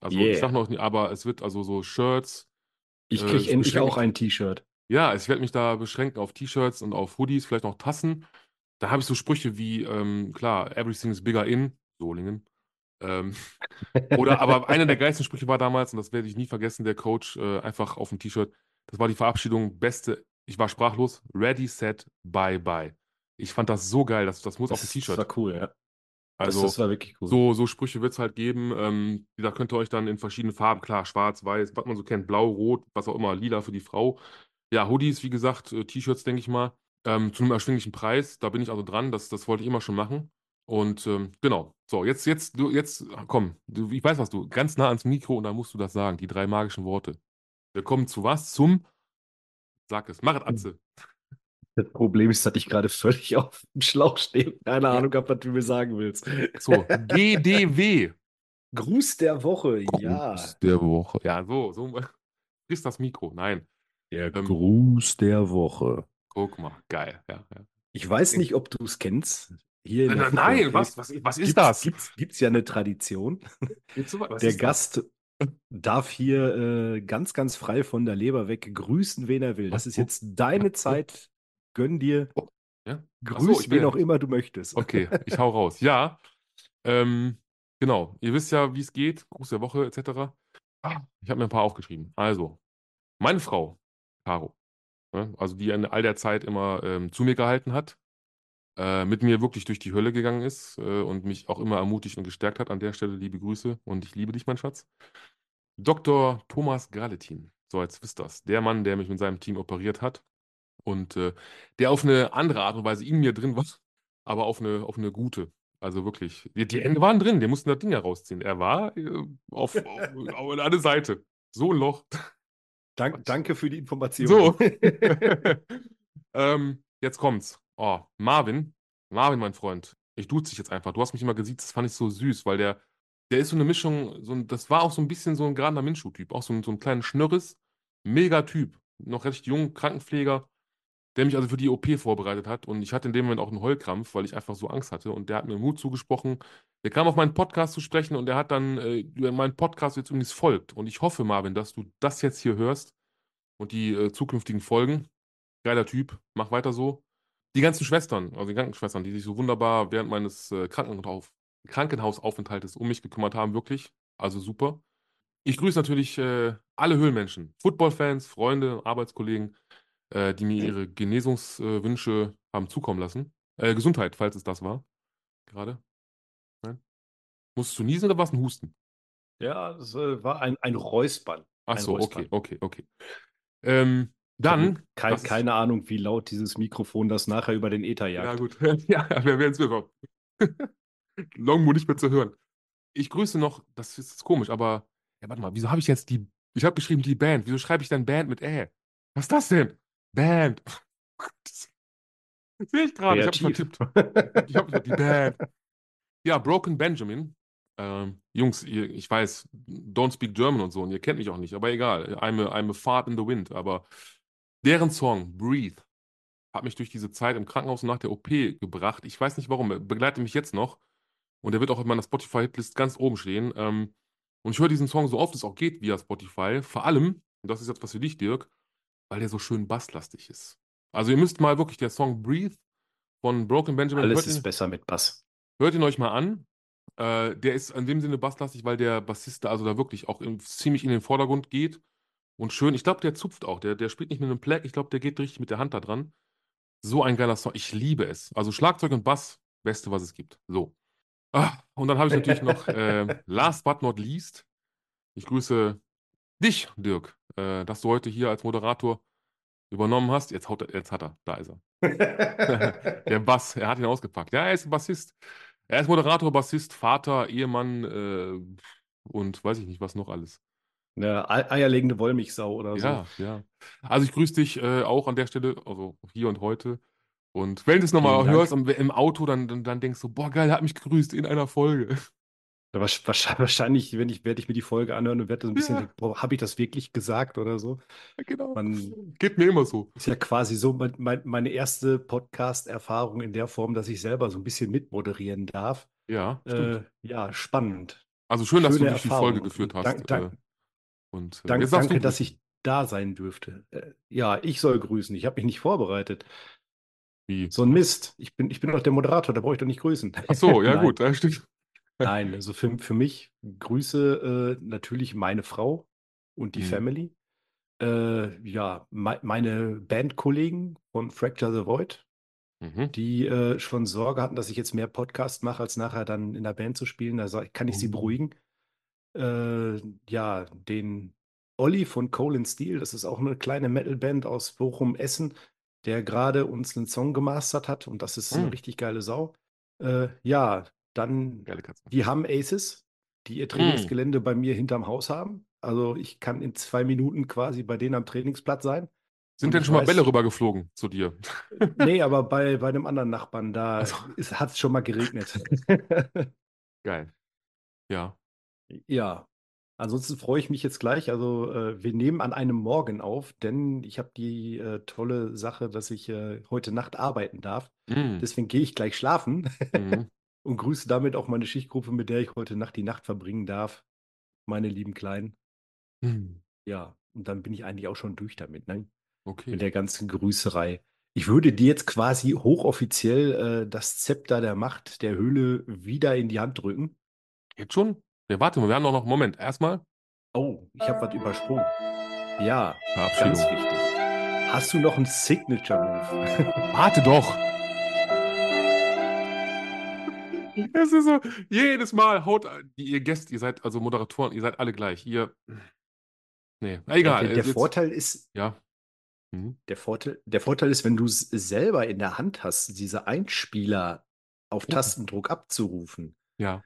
Also, ich sage
Yeah.
noch nicht, aber es wird also so Shirts.
Ich
Äh,
kriege
ich
endlich auch ein T-Shirt.
ja, ich werde mich da beschränken auf T-Shirts und auf Hoodies, vielleicht noch Tassen. Da habe ich so Sprüche wie, ähm, klar, everything is bigger in Solingen. Ähm, oder, aber einer der geilsten Sprüche war damals, und das werde ich nie vergessen, der Coach äh, einfach auf dem T-Shirt. Das war die Verabschiedung, beste, ich war sprachlos, ready, set, bye, bye. Ich fand das so geil, das, das muss auf dem
Das, das
T-Shirt.
war cool, ja. Das,
Also,
das war wirklich cool.
so, so Sprüche wird es halt geben. Ähm, da könnt ihr euch dann in verschiedenen Farben, klar, schwarz, weiß, was man so kennt, blau, rot, was auch immer, lila für die Frau. Ja, Hoodies, wie gesagt, äh, T-Shirts, denke ich mal, ähm, zu einem erschwinglichen Preis. Da bin ich also dran, das, das wollte ich immer schon machen. Und ähm, genau, so, jetzt, jetzt, du, jetzt, komm, du, ich weiß, was du, ganz nah ans Mikro und dann musst du das sagen, die drei magischen Worte. Wir kommen zu was? Zum, sag es, mach es, Atze.
Das Problem ist, dass ich gerade völlig auf dem Schlauch stehe. Keine. Ahnung habe, was du mir sagen willst.
So, GDW.
Gruß der Woche, ja.
Gruß der Woche. Ja, so, so, frisst das Mikro, nein.
Der
Ähm,
Gruß der Woche.
Guck mal, geil, ja, ja.
Ich weiß nicht, ob du es kennst. Hier
Nein, nein,
Football
was, was, was ist
gibt's,
das?
Gibt's, gibt's ja eine Tradition. Der
ist das?
Gast darf hier äh, ganz, ganz frei von der Leber weg grüßen, wen er will. Das
Was?
ist
Wo?
jetzt deine Zeit. Gönn dir.
Oh, ja?
Grüß
so,
wen auch immer du möchtest.
okay, ich hau raus. Ja, ähm, genau. Ihr wisst ja, wie es geht. Gruß der Woche etc. Ah, Ich habe mir ein paar aufgeschrieben. Also, meine Frau, Caro, ne, also die in all der Zeit immer ähm, zu mir gehalten hat, äh, mit mir wirklich durch die Hölle gegangen ist äh, und mich auch immer ermutigt und gestärkt hat. An der Stelle liebe Grüße und ich liebe dich, mein Schatz. Dr. Thomas Galetin, so jetzt wisst das, der Mann, der mich mit seinem Team operiert hat und äh, der auf eine andere Art und Weise in mir drin war, aber auf eine, auf eine gute. Also wirklich, die, die Ende waren drin, die mussten das Ding ja rausziehen. Er war äh, auf, auf, auf eine Seite. So ein Loch.
Dank, danke für die Information.
So. ähm, jetzt kommt's. Oh, Marvin. Marvin, mein Freund. Ich duze dich jetzt einfach. Du hast mich immer gesiezt, das fand ich so süß, weil der, der ist so eine Mischung, so ein, das war auch so ein bisschen so ein geradener Minschuh-Typ. Auch so ein, so ein kleiner Schnörres. Mega Typ. Noch recht jung, Krankenpfleger, der mich also für die OP vorbereitet hat. Und ich hatte in dem Moment auch einen Heulkrampf, weil ich einfach so Angst hatte. Und der hat mir Mut zugesprochen. Der kam auf meinen Podcast zu sprechen und der hat dann äh, meinen Podcast jetzt übrigens folgt. Und ich hoffe, Marvin, dass du das jetzt hier hörst und die äh, zukünftigen Folgen. Geiler Typ, mach weiter so. Die ganzen Schwestern, also die Krankenschwestern, die sich so wunderbar während meines äh, Krankenhaus Krankenhausaufenthaltes um mich gekümmert haben, wirklich. Also super. Ich grüße natürlich äh, alle Höhlenmenschen, Footballfans, Freunde, Arbeitskollegen, äh, die mir ihre Genesungswünsche haben zukommen lassen. Äh, Gesundheit, falls es das war. Gerade. Nein? Musstest du niesen oder war es ein Husten?
Ja, das äh, war ein, ein Räuspern.
Ach
Ein
so,
Räuspern.
okay, okay, okay. Ähm, dann.
Kein,
das
keine Ahnung, wie laut dieses Mikrofon das nachher über den Äther
Ja,
jagt.
gut. Ja, wir werden es bekommen. Longmo nicht mehr zu hören. Ich grüße noch, das ist komisch, aber, ja, warte mal, wieso habe ich jetzt die, ich habe geschrieben die Band, wieso schreibe ich dann Band mit Ä? Was ist das denn? Band. Sehe ich gerade, ich habe vertippt. Ich habe die Band. Ja, Broken Benjamin. Ähm, Jungs, ihr, ich weiß, don't speak German und so, und ihr kennt mich auch nicht, aber egal. I'm a, I'm a fart in the wind. Aber deren Song, Breathe, hat mich durch diese Zeit im Krankenhaus und nach der OP gebracht. Ich weiß nicht warum, er begleitet mich jetzt noch. Und der wird auch in meiner Spotify-Hitlist ganz oben stehen. Ähm, und ich höre diesen Song so oft es auch geht via Spotify. Vor allem, und das ist jetzt was für dich, Dirk, weil der so schön basslastig ist. Also ihr müsst mal wirklich, der Song Breathe von Broken Benjamin,
Alles
hört
ist
ihn,
besser mit Bass.
hört ihn euch mal an. Äh, der ist in dem Sinne basslastig, weil der Bassist da also da wirklich auch in, ziemlich in den Vordergrund geht. Und schön, ich glaube, der zupft auch. Der, der spielt nicht mit einem Plack, ich glaube, der geht richtig mit der Hand da dran. So ein geiler Song. Ich liebe es. Also Schlagzeug und Bass, beste, was es gibt. So. Ah, und dann habe ich natürlich noch, äh, last but not least, ich grüße dich, Dirk, äh, dass du heute hier als Moderator übernommen hast. Jetzt, haut er, jetzt hat er, da ist er. Der Bass, er hat ihn ausgepackt. Ja, er ist Bassist. Er ist Moderator, Bassist, Vater, Ehemann äh, und weiß ich nicht, was noch alles.
Eine Ei- eierlegende Wollmilchsau oder so.
Ja, ja. Also ich grüße dich äh, auch an der Stelle, also hier und heute. Und wenn du es nochmal hörst im Auto, dann, dann, dann denkst du, boah, geil, er hat mich gegrüßt in einer Folge.
Wahrscheinlich, wenn ich, werde ich mir die Folge anhören und werde so ein bisschen
Ja.
habe ich das wirklich gesagt oder so?
Ja, genau.
Man
Geht mir immer so.
ist ja quasi so mein, mein, meine erste Podcast-Erfahrung in der Form, dass ich selber so ein bisschen mitmoderieren darf.
Ja, stimmt.
Äh, ja, spannend.
Also schön, dass du
schöne
durch die Folge
Erfahrung.
geführt hast.
Dank- dank-
äh, und äh,
Dank, danke,
du
dass ich da sein dürfte. Äh, ja, ich soll grüßen. Ich habe mich nicht vorbereitet.
Wie?
So ein Mist. Ich bin, ich bin doch der Moderator, da brauche ich doch nicht grüßen.
Ach so, ja gut, ja, stimmt.
Nein, also für, für mich grüße äh, natürlich meine Frau und die
Mhm.
Family. Äh, ja, mei- meine Bandkollegen von Fracture the Void,
Mhm.
die äh, schon Sorge hatten, dass ich jetzt mehr Podcast mache, als nachher dann in der Band zu spielen. Da kann ich sie
Oh.
beruhigen. Äh, ja, den Olli von Colin Steel, das ist auch eine kleine Metalband aus Bochum-Essen, der gerade uns einen Song gemastert hat und das ist eine
Mhm.
richtig geile Sau. Äh, ja, dann die haben Aces, die ihr Trainingsgelände bei mir hinterm Haus haben. Also ich kann in zwei Minuten quasi bei denen am Trainingsplatz sein.
Sind denn schon mal
weiß-
Bälle rübergeflogen zu dir?
Nee, aber bei, bei einem anderen Nachbarn, da
Also.
hat es schon mal geregnet.
Geil. Ja.
Ja, ansonsten freue ich mich jetzt gleich. Also äh, wir nehmen an einem Morgen auf, denn ich habe die äh, tolle Sache, dass ich äh, heute Nacht arbeiten darf.
Mhm.
Deswegen gehe ich gleich schlafen
Mhm.
Und grüße damit auch meine Schichtgruppe, mit der ich heute Nacht die Nacht verbringen darf. Meine lieben Kleinen.
Mhm.
Ja, und dann bin ich eigentlich auch schon durch damit, ne?
Okay.
Mit der ganzen Grüßerei. Ich würde dir jetzt quasi hochoffiziell äh, das Zepter der Macht der Höhle wieder in die Hand drücken.
Jetzt schon? Ja, warte mal, wir haben doch noch einen Moment. Erstmal
Oh, ich habe was übersprungen. Ja, ganz
Verabschiedung.
wichtig. Hast du noch einen Signature-Move?
Warte doch! Es ist so, jedes Mal haut ihr Gäste, ihr seid also Moderatoren, ihr seid alle gleich. Ihr. Nee, egal.
der, der
jetzt-
Vorteil ist,
Ja. Mhm.
der Vorteil, der Vorteil ist, wenn du es selber in der Hand hast, diese Einspieler auf
Ja.
Tastendruck abzurufen
Ja.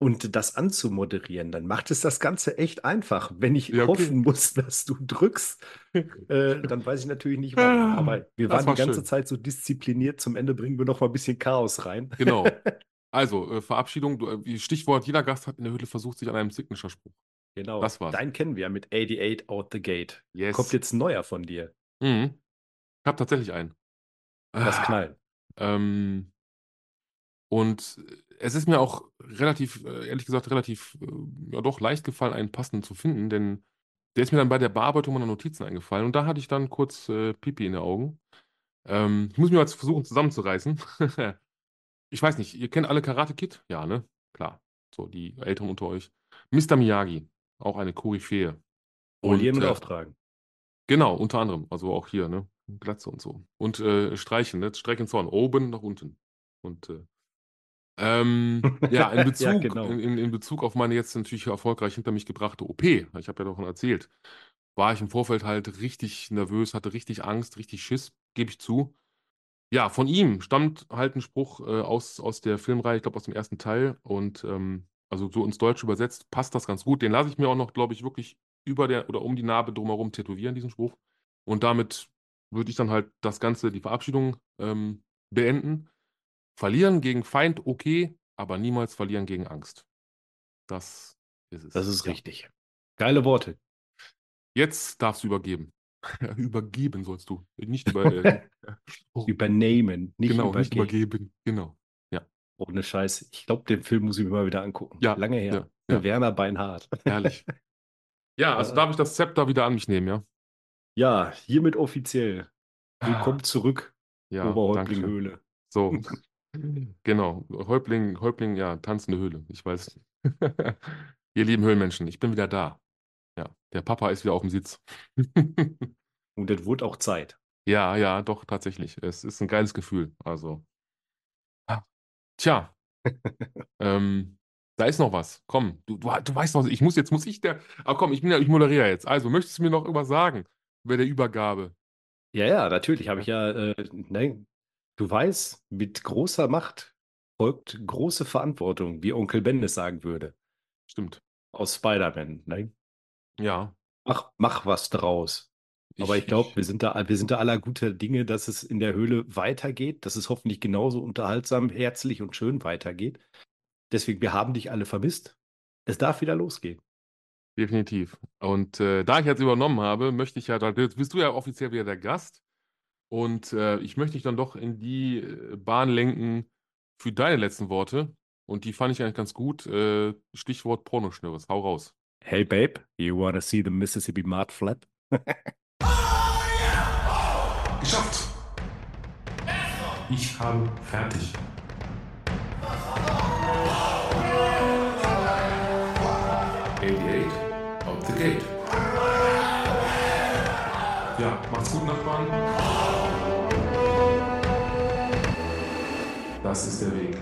und das anzumoderieren, dann macht es das Ganze echt einfach. Wenn ich
Ja, okay.
hoffen muss, dass du drückst, äh, dann weiß ich natürlich nicht wann.
Ah,
Aber wir
das
waren
war
die ganze
schön.
Zeit so diszipliniert. Zum Ende bringen wir noch mal ein bisschen Chaos rein.
Genau. Also, äh, Verabschiedung. Du, äh, Stichwort: jeder Gast hat in der Hütte versucht, sich an einem Signature-Spruch.
Genau.
Das war's.
Deinen kennen wir mit 88 out the gate.
Yes.
Kommt jetzt ein neuer von dir.
Mhm. Ich habe tatsächlich einen.
Das
Ah.
knallen.
Ähm, und es ist mir auch relativ, äh, ehrlich gesagt, relativ, äh, ja doch leicht gefallen, einen passenden zu finden, denn der ist mir dann bei der Bearbeitung meiner Notizen eingefallen und da hatte ich dann kurz äh, Pipi in den Augen. Ähm, ich muss mir jetzt versuchen zusammenzureißen. Ich weiß nicht, ihr kennt alle Karate Kid? Ja, ne? Klar. So, die Älteren unter euch. Mr. Miyagi, auch eine Koryphäe.
Polieren und
äh,
auftragen.
Genau, unter anderem. Also auch hier, ne? Glatze und so. Und äh, streichen, ne? Strecken Zorn. Oben nach unten. Und äh, ähm, ja, in
Ja,
Bezug,
genau.
in, in, in Bezug auf meine jetzt natürlich erfolgreich hinter mich gebrachte OP, ich habe ja davon erzählt, war ich im Vorfeld halt richtig nervös, hatte richtig Angst, richtig Schiss, gebe ich zu. Ja, von ihm stammt halt ein Spruch äh, aus, aus der Filmreihe, ich glaube aus dem ersten Teil. Und ähm, also so ins Deutsche übersetzt passt das ganz gut. Den lasse ich mir auch noch, glaube ich, wirklich über der oder um die Narbe drumherum tätowieren, diesen Spruch. Und damit würde ich dann halt das Ganze, die Verabschiedung ähm, beenden. Verlieren gegen Feind, okay, aber niemals verlieren gegen Angst. Das ist es.
Das ist
Ja.
richtig. Geile Worte.
Jetzt darfst du übergeben. übergeben sollst du. Nicht über, äh, oh,
Übernehmen, nicht
genau, nicht
übergeben.
übergeben. Genau.
Ohne Scheiß. Ich glaube, den Film muss ich mir mal wieder angucken.
Ja,
Lange her.
ja, ja.
Werner Beinhardt.
Herrlich. Ja, also
Ja.
darf ich das Zepter wieder an mich nehmen, ja?
Ja, hiermit offiziell. Willkommen zurück,
Ja,
Oberhäuptling. Höhle.
So, genau. Häuptling, Häuptling, ja, tanzende Höhle. Ich weiß. Ihr lieben Höhlenmenschen, ich bin wieder da. Ja, der Papa ist wieder auf dem Sitz.
Und das wurde auch Zeit.
Ja, ja, doch, tatsächlich. Es ist ein geiles Gefühl. Also. Ah, Tja. ähm, da ist noch was. Komm, du, du, du weißt noch, ich muss jetzt, muss ich der. Aber komm, ich bin ja, ich moderiere jetzt. Also, möchtest du mir noch irgendwas sagen über der Übergabe?
Ja, ja, natürlich habe ich ja, äh, ne, du weißt, mit großer Macht folgt große Verantwortung, wie Onkel Ben es sagen würde,
Stimmt.
aus Spider-Man. Ne?
Ja.
Mach, mach was draus. Aber ich glaube, wir sind da, wir sind da aller guter Dinge, dass es in der Höhle weitergeht, dass es hoffentlich genauso unterhaltsam, herzlich und schön weitergeht. Deswegen, wir haben dich alle vermisst. Es darf wieder losgehen.
Definitiv. Und äh, da ich jetzt übernommen habe, möchte ich ja, da bist du ja offiziell wieder der Gast. Und äh, ich möchte dich dann doch in die äh, Bahn lenken für deine letzten Worte. Und die fand ich eigentlich ganz gut. Äh, Stichwort Pornoschnürres. Hau raus.
Hey Babe, you wanna see the Mississippi Mud Flap?
Geschafft! Ich habe fertig. Out the gate. Ja, macht's gut, Nachbarn. Das ist der Weg.